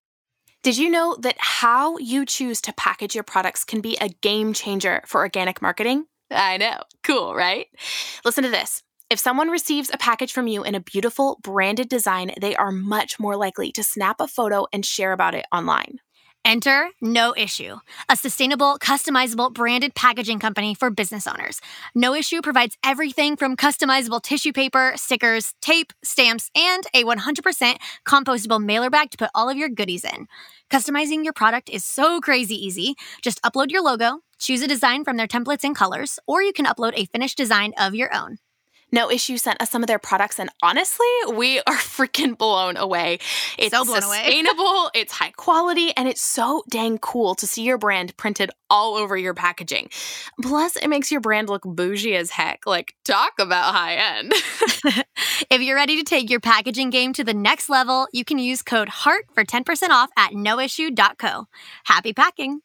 Speaker 3: Did you know that how you choose to package your products can be a game changer for organic marketing? I know. Cool, right? Listen to this. If someone receives a package from you in a beautiful branded design, they are much more likely to snap a photo and share about it online.
Speaker 1: Enter No Issue, a sustainable, customizable branded packaging company for business owners. No Issue provides everything from customizable tissue paper, stickers, tape, stamps, and a 100% compostable mailer bag to put all of your goodies in. Customizing your product is so crazy easy. Just upload your logo, choose a design from their templates and colors, or you can upload a finished design of your own.
Speaker 3: No Issue sent us some of their products, and honestly, we [laughs] are freaking blown away. It's
Speaker 1: So blown away. [laughs]
Speaker 3: sustainable, it's high quality, and it's so dang cool to see your brand printed all over your packaging. Plus, it makes your brand look bougie as heck. Like, talk about high end. [laughs]
Speaker 1: if you're ready to take your packaging game to the next level, you can use code HEART for 10% off at noissue.co. Happy packing.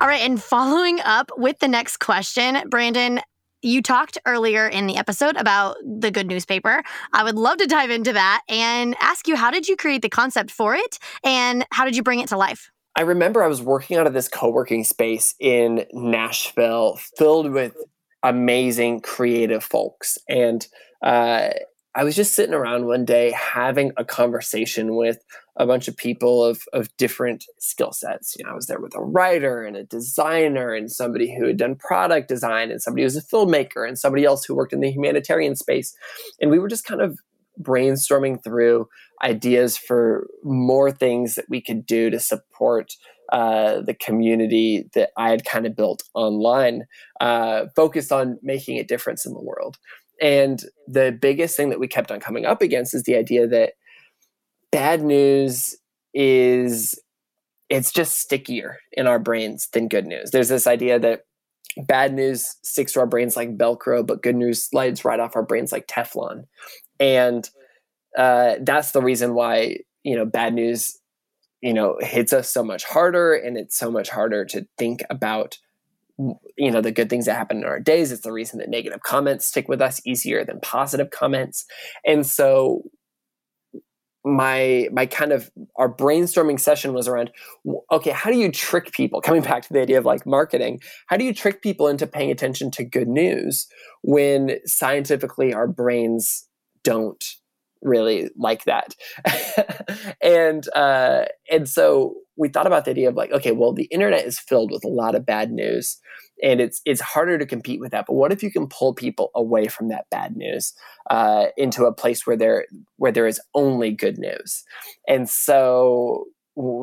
Speaker 1: All right, and following up with the next question, Branden, you talked earlier in the episode about the Goodnewspaper. I would love to dive into that and ask you how did you create the concept for it and how did you bring it to life?
Speaker 4: I remember I was working out of this co working space in Nashville filled with amazing creative folks. And uh, I was just sitting around one day having a conversation with a bunch of people of, of different skill sets. You know, I was there with a writer and a designer and somebody who had done product design and somebody who was a filmmaker and somebody else who worked in the humanitarian space. And we were just kind of brainstorming through ideas for more things that we could do to support uh, the community that I had kind of built online, uh, focused on making a difference in the world. And the biggest thing that we kept on coming up against is the idea that bad news is it's just stickier in our brains than good news. There's this idea that bad news sticks to our brains like Velcro, but good news slides right off our brains like Teflon. And uh, that's the reason why, you know, bad news, you know, hits us so much harder and it's so much harder to think about you know the good things that happen in our days it's the reason that negative comments stick with us easier than positive comments and so my my kind of our brainstorming session was around okay how do you trick people? Coming back to the idea of like marketing how do you trick people into paying attention to good news when scientifically our brains don't really like that [laughs] and uh and so we thought about the idea of like okay well the internet is filled with a lot of bad news and it's it's harder to compete with that but what if you can pull people away from that bad news uh, into a place where there where there is only good news and so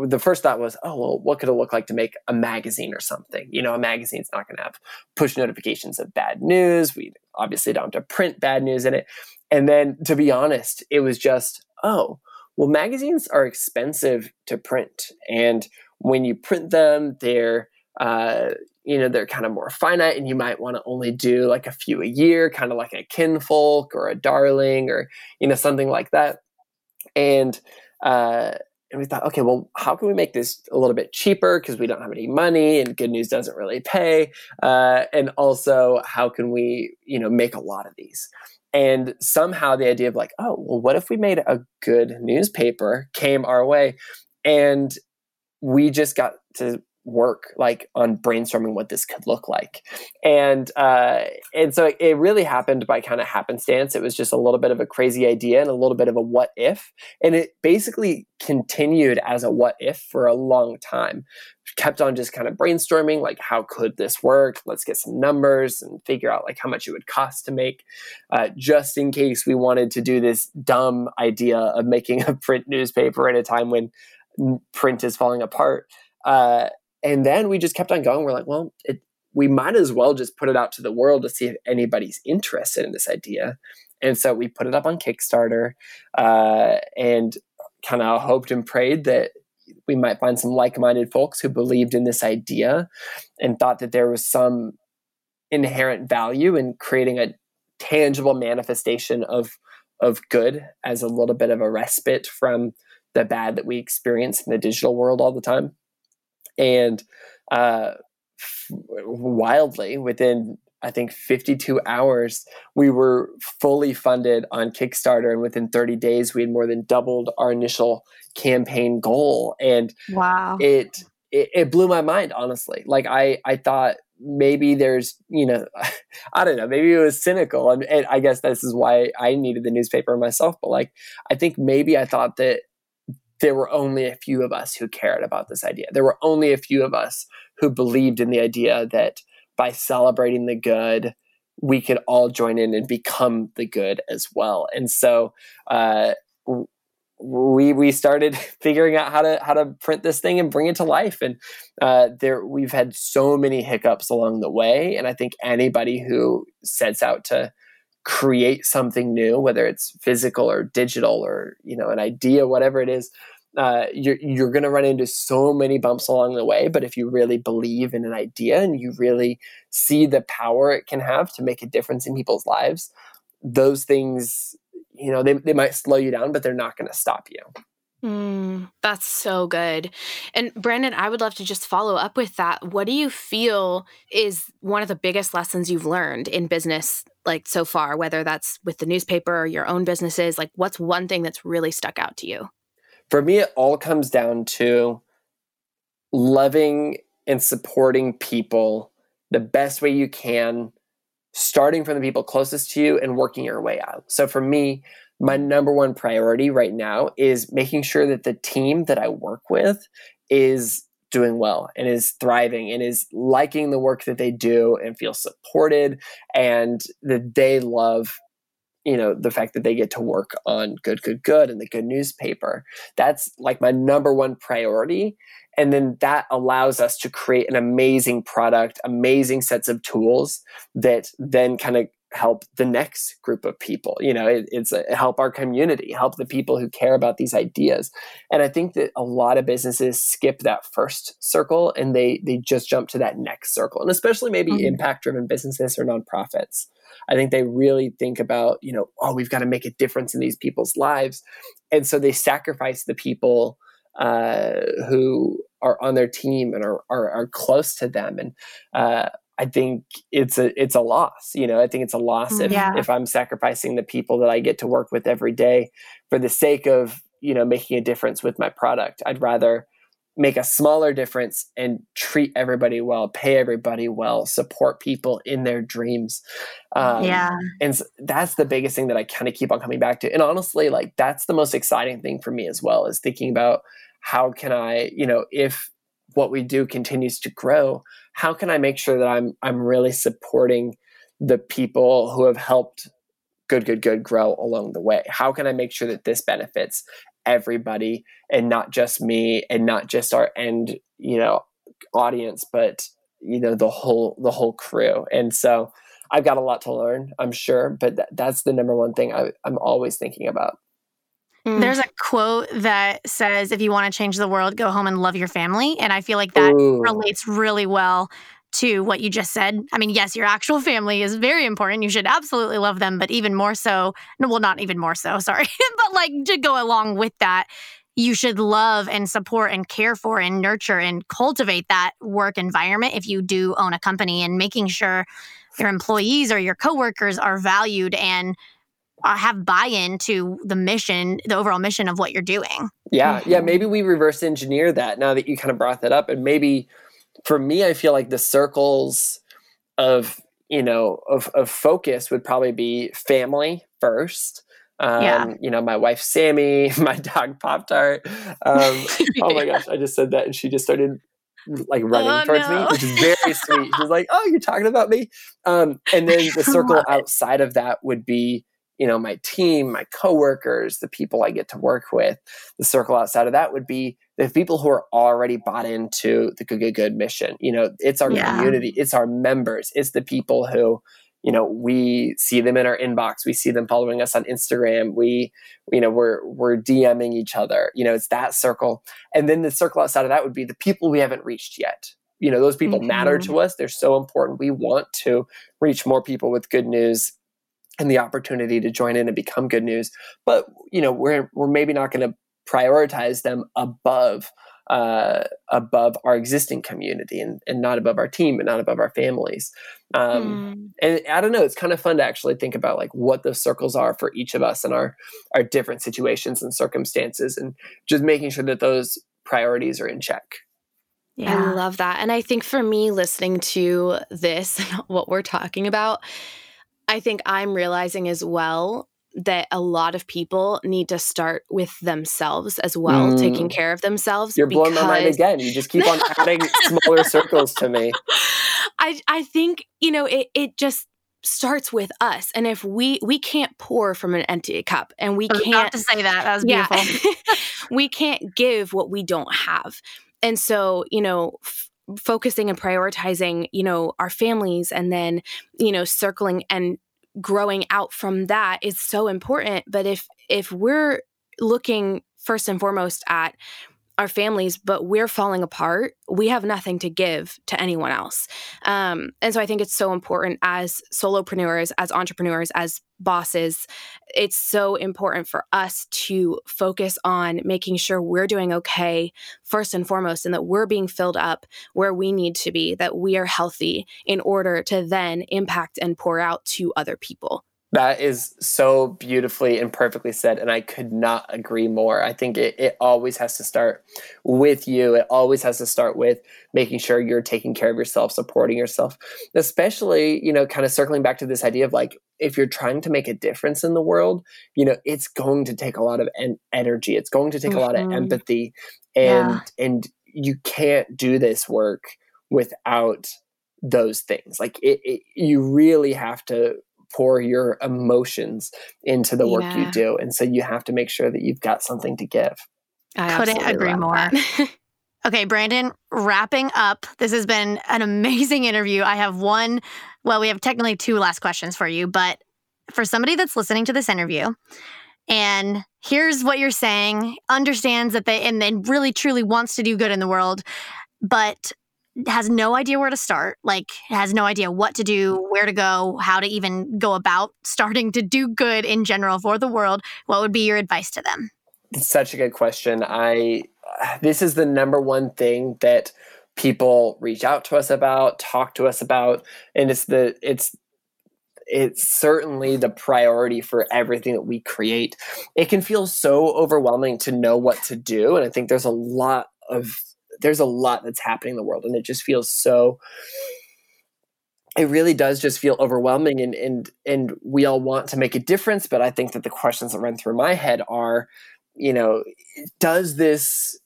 Speaker 4: the first thought was, oh, well, what could it look like to make a magazine or something? You know, a magazine's not going to have push notifications of bad news. We obviously don't have to print bad news in it. And then, to be honest, it was just, oh, well, magazines are expensive to print. And when you print them, they're, uh, you know, they're kind of more finite and you might want to only do like a few a year, kind of like a kinfolk or a darling or, you know, something like that. And, uh, and we thought, okay, well, how can we make this a little bit cheaper because we don't have any money and good news doesn't really pay, uh, and also how can we, you know, make a lot of these? And somehow the idea of like, oh, well, what if we made a good newspaper came our way, and we just got to work like on brainstorming what this could look like. And uh, and so it, it really happened by kind of happenstance. It was just a little bit of a crazy idea and a little bit of a what if. And it basically continued as a what if for a long time. Kept on just kind of brainstorming like how could this work? Let's get some numbers and figure out like how much it would cost to make uh, just in case we wanted to do this dumb idea of making a print newspaper at a time when print is falling apart. Uh, and then we just kept on going. We're like, well, it, we might as well just put it out to the world to see if anybody's interested in this idea. And so we put it up on Kickstarter uh, and kind of hoped and prayed that we might find some like minded folks who believed in this idea and thought that there was some inherent value in creating a tangible manifestation of of good as a little bit of a respite from the bad that we experience in the digital world all the time. And uh, f- wildly, within I think 52 hours, we were fully funded on Kickstarter. And within 30 days, we had more than doubled our initial campaign goal. And
Speaker 1: wow.
Speaker 4: it, it, it blew my mind, honestly. Like I, I thought maybe there's, you know, [laughs] I don't know, maybe it was cynical. And, and I guess this is why I needed the newspaper myself. But like, I think maybe I thought that there were only a few of us who cared about this idea. There were only a few of us who believed in the idea that by celebrating the good, we could all join in and become the good as well. And so uh, we we started [laughs] figuring out how to how to print this thing and bring it to life. And uh, there we've had so many hiccups along the way. And I think anybody who sets out to create something new, whether it's physical or digital or you know an idea, whatever it is, uh, you're you're going to run into so many bumps along the way. But if you really believe in an idea and you really see the power it can have to make a difference in people's lives, those things, you know, they, they might slow you down, but they're not going to stop you.
Speaker 3: Mm, that's so good. And Branden, I would love to just follow up with that. What do you feel is one of the biggest lessons you've learned in business, like so far, whether that's with the newspaper or your own businesses? Like, what's one thing that's really stuck out to you?
Speaker 4: For me, it all comes down to loving and supporting people the best way you can, starting from the people closest to you and working your way out. So for me, my number one priority right now is making sure that the team that I work with is doing well and is thriving and is liking the work that they do and feel supported and that they love you know the fact that they get to work on good good good and the Goodnewspaper. That's like my number one priority. And then that allows us to create an amazing product amazing sets of tools that then kind of help the next group of people you know it, it's a, help our community help the people who care about these ideas and i think that a lot of businesses skip that first circle and they they just jump to that next circle and especially maybe mm-hmm. impact driven businesses or nonprofits I think they really think about, you know, oh, we've got to make a difference in these people's lives. And so they sacrifice the people uh, who are on their team and are, are, are close to them. And uh, I think it's a it's a loss. You know, I think it's a loss if yeah. if I'm sacrificing the people that I get to work with every day for the sake of you know making a difference with my product. I'd rather make a smaller difference and treat everybody well, pay everybody well, support people in their dreams.
Speaker 1: Um, yeah.
Speaker 4: And that's the biggest thing that I kind of keep on coming back to. And honestly, like that's the most exciting thing for me as well is thinking about how can I, you know, if what we do continues to grow, how can I make sure that I'm I'm really supporting the people who have helped good good good grow along the way? How can i make sure that this benefits everybody and not just me and not just our end you know audience but you know the whole the whole crew? And so i've got a lot to learn i'm sure but th- that's the number one thing I, i'm always thinking about
Speaker 1: mm. there's a quote that says, if you want to change the world, go home and love your family. And I feel like that Ooh. relates really well to what you just said. I mean, yes, your actual family is very important. You should absolutely love them, but even more so, no, well, not even more so, [laughs] sorry, but like to go along with that, you should love and support and care for and nurture and cultivate that work environment if you do own a company and making sure your employees or your coworkers are valued and uh, have buy-in to the mission, the overall mission of what you're doing.
Speaker 4: Yeah, yeah. Maybe we reverse engineer that now that you kind of brought that up, and maybe for me, I feel like the circles of you know of, of focus would probably be family first. Um, yeah. You know, my wife Sammy, [laughs] my dog Pop Tart. Um, oh my gosh, I just said that, and she just started like running oh, towards no. me, which is very sweet. She's like, "Oh, you're talking about me." Um, and then the [laughs] circle outside of that would be you know my team my coworkers the people i get to work with the circle outside of that would be the people who are already bought into the good good good mission you know it's our yeah. community it's our members it's the people who you know we see them in our inbox we see them following us on instagram we you know we're we're dming each other you know it's that circle and then the circle outside of that would be the people we haven't reached yet you know those people mm-hmm. matter to us they're so important we want to reach more people with good news and the opportunity to join in and become good news. But you know, we're we're maybe not going to prioritize them above uh, above our existing community and, and not above our team and not above our families. Um, mm. And I don't know, it's kind of fun to actually think about like what those circles are for each of us and our our different situations and circumstances, and just making sure that those priorities are in check.
Speaker 3: Yeah. I love that. And I think for me, listening to this [laughs] and what we're talking about, I think I'm realizing as well that a lot of people need to start with themselves as well, mm. taking care of themselves.
Speaker 4: You're blowing my mind again. You just keep on [laughs] adding smaller circles to me.
Speaker 3: I I think, you know, it it just starts with us and if we we can't pour from an empty cup and we can't
Speaker 1: to say that that was beautiful
Speaker 3: yeah, [laughs] we can't give what we don't have and so you know f- focusing and prioritizing you know our families and then you know circling and growing out from that is so important. But if if we're looking first and foremost at our families, but we're falling apart, we have nothing to give to anyone else. Um, and so I think it's so important as solopreneurs, as entrepreneurs, as bosses, it's so important for us to focus on making sure we're doing okay first and foremost, and that we're being filled up where we need to be, that we are healthy in order to then impact and pour out to other people.
Speaker 4: That is so beautifully and perfectly said, and I could not agree more. I think it, it always has to start with you. It always has to start with making sure you're taking care of yourself, supporting yourself, especially, you know, kind of circling back to this idea of like, if you're trying to make a difference in the world, you know, it's going to take a lot of en- energy. It's going to take mm-hmm. a lot of empathy, and yeah. and you can't do this work without those things. Like it, it you really have to pour your emotions into the work yeah. you do. And so you have to make sure that you've got something to give.
Speaker 1: I couldn't agree more. [laughs] okay, Branden, wrapping up. This has been an amazing interview. I have one, well, we have technically two last questions for you, but for somebody that's listening to this interview, and here's what you're saying, understands that they and then really truly wants to do good in the world, but has no idea where to start, like has no idea what to do, mm. where to go, how to even go about [laughs] starting to do good in general for the world, what would be your advice to them?
Speaker 4: It's such a good question. I [sighs] this is the number one thing that people reach out to us about, talk to us about, and it's the it's it's certainly the priority for everything that we create. It can feel so overwhelming to know what to do, and I think there's a lot of there's a lot that's happening in the world and it just feels so it really does just feel overwhelming and and and we all want to make a difference but i think that the questions that run through my head are you know does this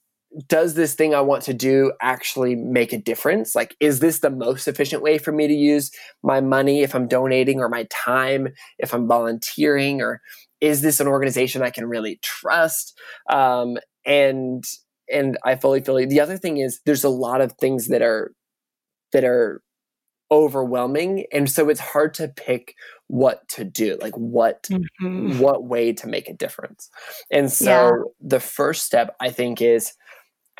Speaker 4: does this thing i want to do actually make a difference? Like is this the most efficient way for me to use my money if i'm donating or my time if i'm volunteering or is this an organization i can really trust? Um, and and I fully feel the other thing is there's a lot of things that are that are overwhelming and so it's hard to pick what to do like what mm-hmm. what way to make a difference. And so yeah. the first step i think is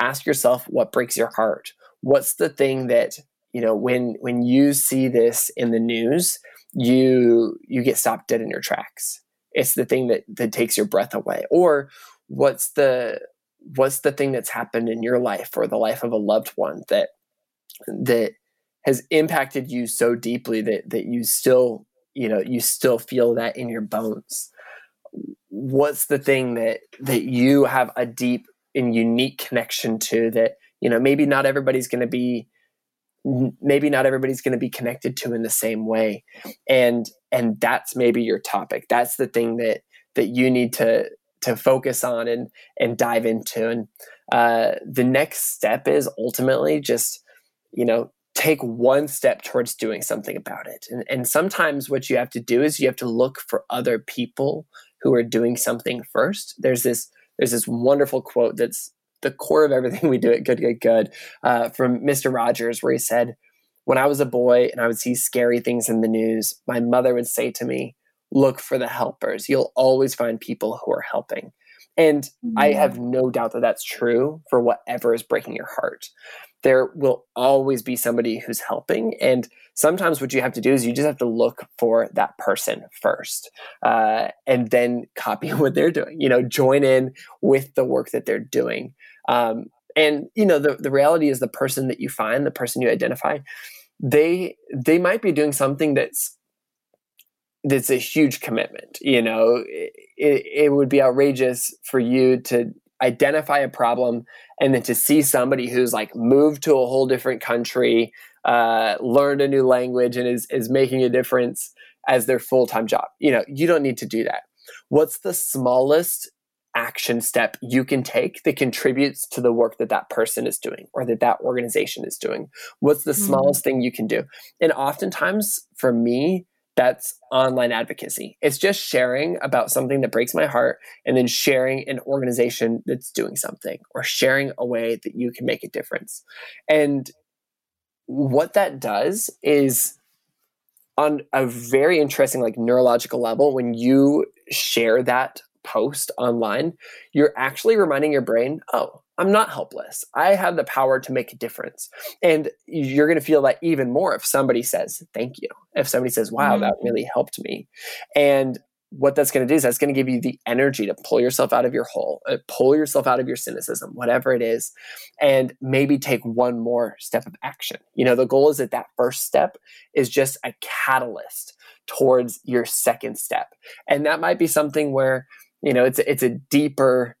Speaker 4: ask yourself what breaks your heart. What's the thing that you know when when you see this in the news you you get stopped dead in your tracks. It's the thing that that takes your breath away. Or what's the what's the thing that's happened in your life or the life of a loved one that that has impacted you so deeply that that you still you know you still feel that in your bones? What's the thing that that you have a deep and unique connection to that you know maybe not everybody's going to be maybe not everybody's going to be connected to in the same way. And and that's maybe your topic. That's the thing that that you need to to focus on and and dive into. And uh, the next step is ultimately just you know take one step towards doing something about it. And, and sometimes what you have to do is you have to look for other people who are doing something first. There's this there's this wonderful quote that's the core of everything we do at Good Good Good uh, from Mr. Rogers, where he said, "When I was a boy and I would see scary things in the news, my mother would say to me." Look for the helpers. You'll always find people who are helping. And mm-hmm. I have no doubt that that's true for whatever is breaking your heart. there will always be somebody who's helping. And sometimes what you have to do is you just have to look for that person first uh, and then copy [laughs] what they're doing, you know, join in with the work that they're doing. Um, and, you know, the, the reality is the person that you find, the person you identify, they they might be doing something that's that's a huge commitment you know? It, it would be outrageous for you to identify a problem and then to see somebody who's like moved to a whole different country uh, learned a new language and is, is making a difference as their full-time job. You know you don't need to do that. What's the smallest action step you can take that contributes to the work that that person is doing or that that organization is doing? What's the mm-hmm. smallest thing you can do? And oftentimes for me that's online advocacy. It's just sharing about something that breaks my heart and then sharing an organization that's doing something or sharing a way that you can make a difference. And what that does is on a very interesting like neurological level when you share that post online, you're actually reminding your brain, oh, I'm not helpless. I have the power to make a difference. And you're going to feel that even more if somebody says, thank you. If somebody says, wow, mm-hmm. that really helped me. And what that's going to do is that's going to give you the energy to pull yourself out of your hole, uh, pull yourself out of your cynicism, whatever it is, and maybe take one more step of action. You know, the goal is that that first step is just a catalyst towards your second step. And that might be something where, you know, it's it's a deeper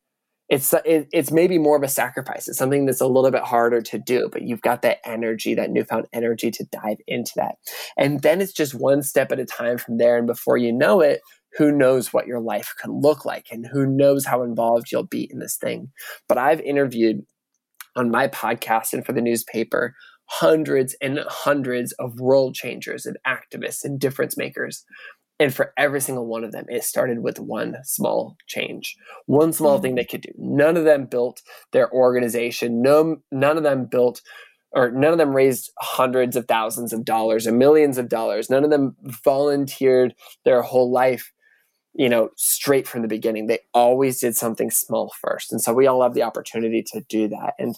Speaker 4: it's it, it's maybe more of a sacrifice. It's something that's a little bit harder to do, but you've got that energy, that newfound energy to dive into that. And then it's just one step at a time from there. And before you know it, who knows what your life can look like and who knows how involved you'll be in this thing. But I've interviewed on my podcast and for the newspaper hundreds and hundreds of world changers and activists and difference makers and for every single one of them, it started with one small change, one small mm-hmm. thing they could do. None of them built their organization. No, none of them built or none of them raised hundreds of thousands of dollars or millions of dollars. None of them volunteered their whole life, you know, straight from the beginning. They always did something small first. And so we all have the opportunity to do that. And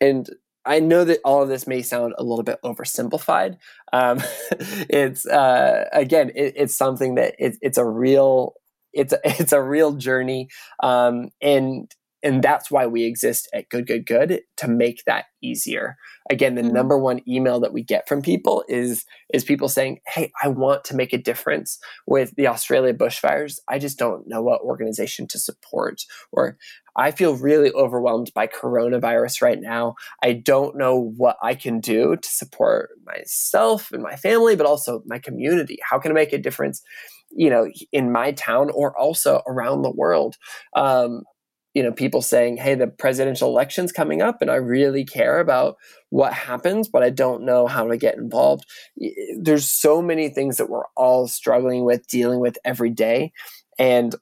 Speaker 4: and I know that all of this may sound a little bit oversimplified. Um, [laughs] it's uh, again, it, it's something that it, it's a real it's [laughs] it's a real journey, um, and and that's why we exist at Good Good Good to make that easier. Again, the mm-hmm. number one email that we get from people is is people saying, "Hey, I want to make a difference with the Australia bushfires. I just don't know what organization to support." Or I feel really overwhelmed by coronavirus right now. I don't know what I can do to support myself and my family, but also my community. How can I make a difference? you know in my town or also around the world um, you know people saying hey the presidential election's coming up and i really care about what happens but i don't know how to get involved. There's so many things that we're all struggling with dealing with every day and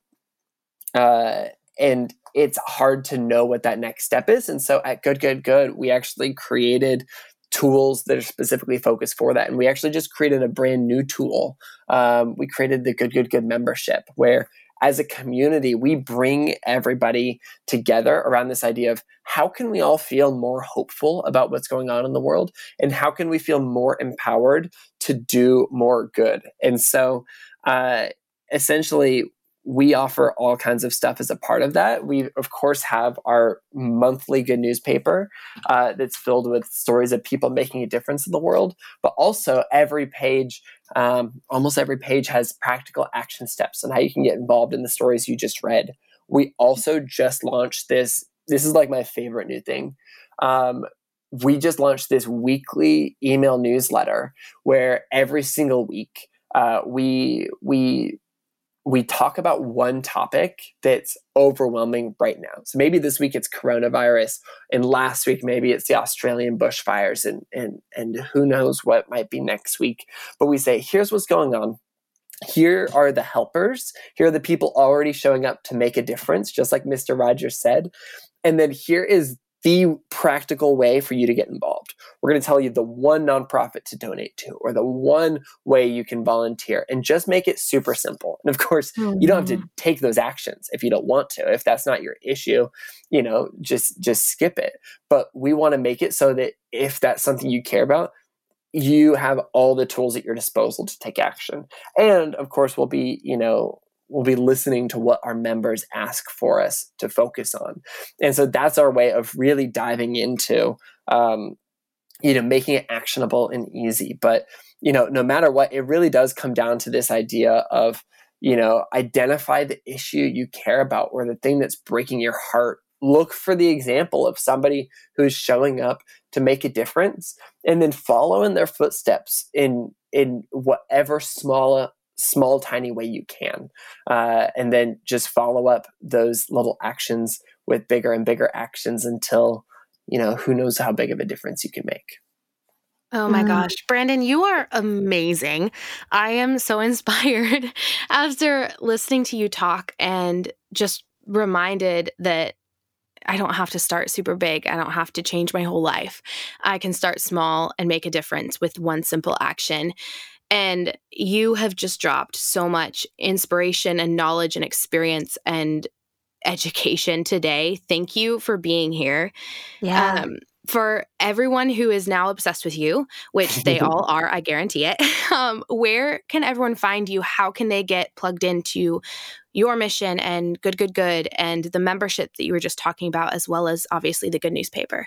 Speaker 4: uh and it's hard to know what that next step is and so at good good good we actually created tools that are specifically focused for that and we actually just created a brand new tool. Um, we created the good good good membership where as a community, we bring everybody together around this idea of how can we all feel more hopeful about what's going on in the world and how can we feel more empowered to do more good. And so, uh, essentially, we offer all kinds of stuff as a part of that. We, of course, have our monthly Goodnewspaper uh, that's filled with stories of people making a difference in the world. But also, every page, um, almost every page, has practical action steps on how you can get involved in the stories you just read. We also just launched this. This is like my favorite new thing. Um, we just launched this weekly email newsletter where every single week uh, we we we talk about one topic that's overwhelming right now. So maybe this week it's coronavirus, and last week maybe it's the Australian bushfires, and and and who knows what might be next week. But we say, here's what's going on. Here are the helpers. Here are the people already showing up to make a difference, just like Mr. Rogers said. And then here is the practical way for you to get involved. We're going to tell you the one nonprofit to donate to or the one way you can volunteer and just make it super simple. And of course, you don't have to mm-hmm. take those actions if you don't want to. If that's not your issue, you know, just just skip it. But we want to make it so that if that's something you care about, you have all the tools at your disposal to take action. And of course, we'll be, you know, we'll be listening to what our members ask for us to focus on. And so that's our way of really diving into, um, you know, making it actionable and easy. But, you know, no matter what, it really does come down to this idea of, you know, identify the issue you care about or the thing that's breaking your heart look for the example of somebody who's showing up to make a difference and then follow in their footsteps in in whatever small small tiny way you can uh, and then just follow up those little actions with bigger and bigger actions until you know who knows how big of a difference you can make
Speaker 3: Oh my mm. gosh, Branden, you are amazing. I am so [laughs] inspired after listening to you talk and just reminded that I don't have to start super big. I don't have to change my whole life. I can start small and make a difference with one simple action. And you have just dropped so much inspiration and knowledge and experience and education today. Thank you for being here.
Speaker 1: Yeah. Um,
Speaker 3: for everyone who is now obsessed with you, which they [laughs] all are, I guarantee it, [laughs] um, where can everyone find you? How can they get plugged into your mission and Good, Good, Good and the membership that you were just talking about, as well as obviously the Goodnewspaper?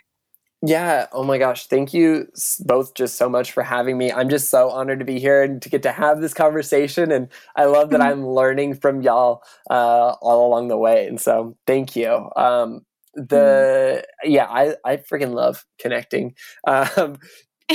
Speaker 4: Yeah. Oh my gosh. Thank you both just so much for having me. I'm just so honored to be here and to get to have this conversation. And I love that mm-hmm. I'm learning from y'all uh, all along the way. And so thank you. Um, the mm. yeah, I, I freaking love connecting. [laughs] Um,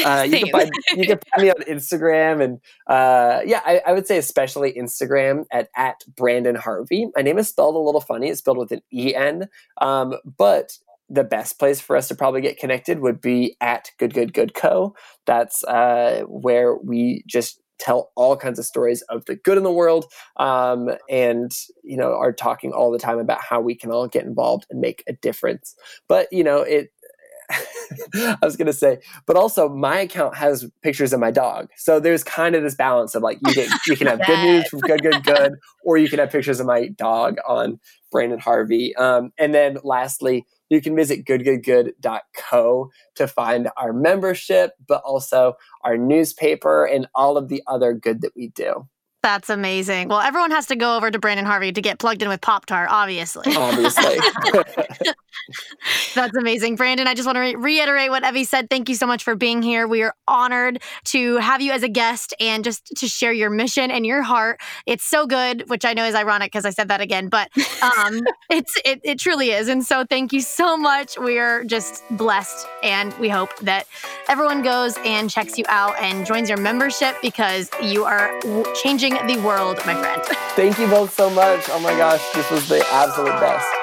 Speaker 4: uh, you, can find, you can find me on Instagram and uh, yeah, I, I, would say especially Instagram at at Branden Harvey. My name is spelled a little funny; it's spelled with an e n. Um, but the best place for us to probably get connected would be at Good Good Good Co. That's uh, where we just tell all kinds of stories of the good in the world um, and you know are talking all the time about how we can all get involved and make a difference but you know it [laughs] I was gonna say, but also my account has pictures of my dog, so there's kind of this balance of like you can you can [laughs] have good news from good good good, or you can have pictures of my dog on Branden Harvey. Um, and then lastly, you can visit goodgoodgood.co to find our membership, but also our newspaper and all of the other good that we do.
Speaker 1: That's amazing. Well, everyone has to go over to Branden Harvey to get plugged in with Pop Tart, obviously. [laughs]
Speaker 4: Obviously. [laughs]
Speaker 1: That's amazing. Branden, I just want to re- reiterate what Evie said. Thank you so much for being here. We are honored to have you as a guest and just to share your mission and your heart. It's so good, which I know is ironic because I said that again, but [laughs] um, it's it, it truly is. And so thank you so much. We are just blessed and we hope that everyone goes and checks you out and joins your membership because you are changing the world, my friend. [laughs]
Speaker 4: Thank you both so much. Oh my gosh, this was the absolute best.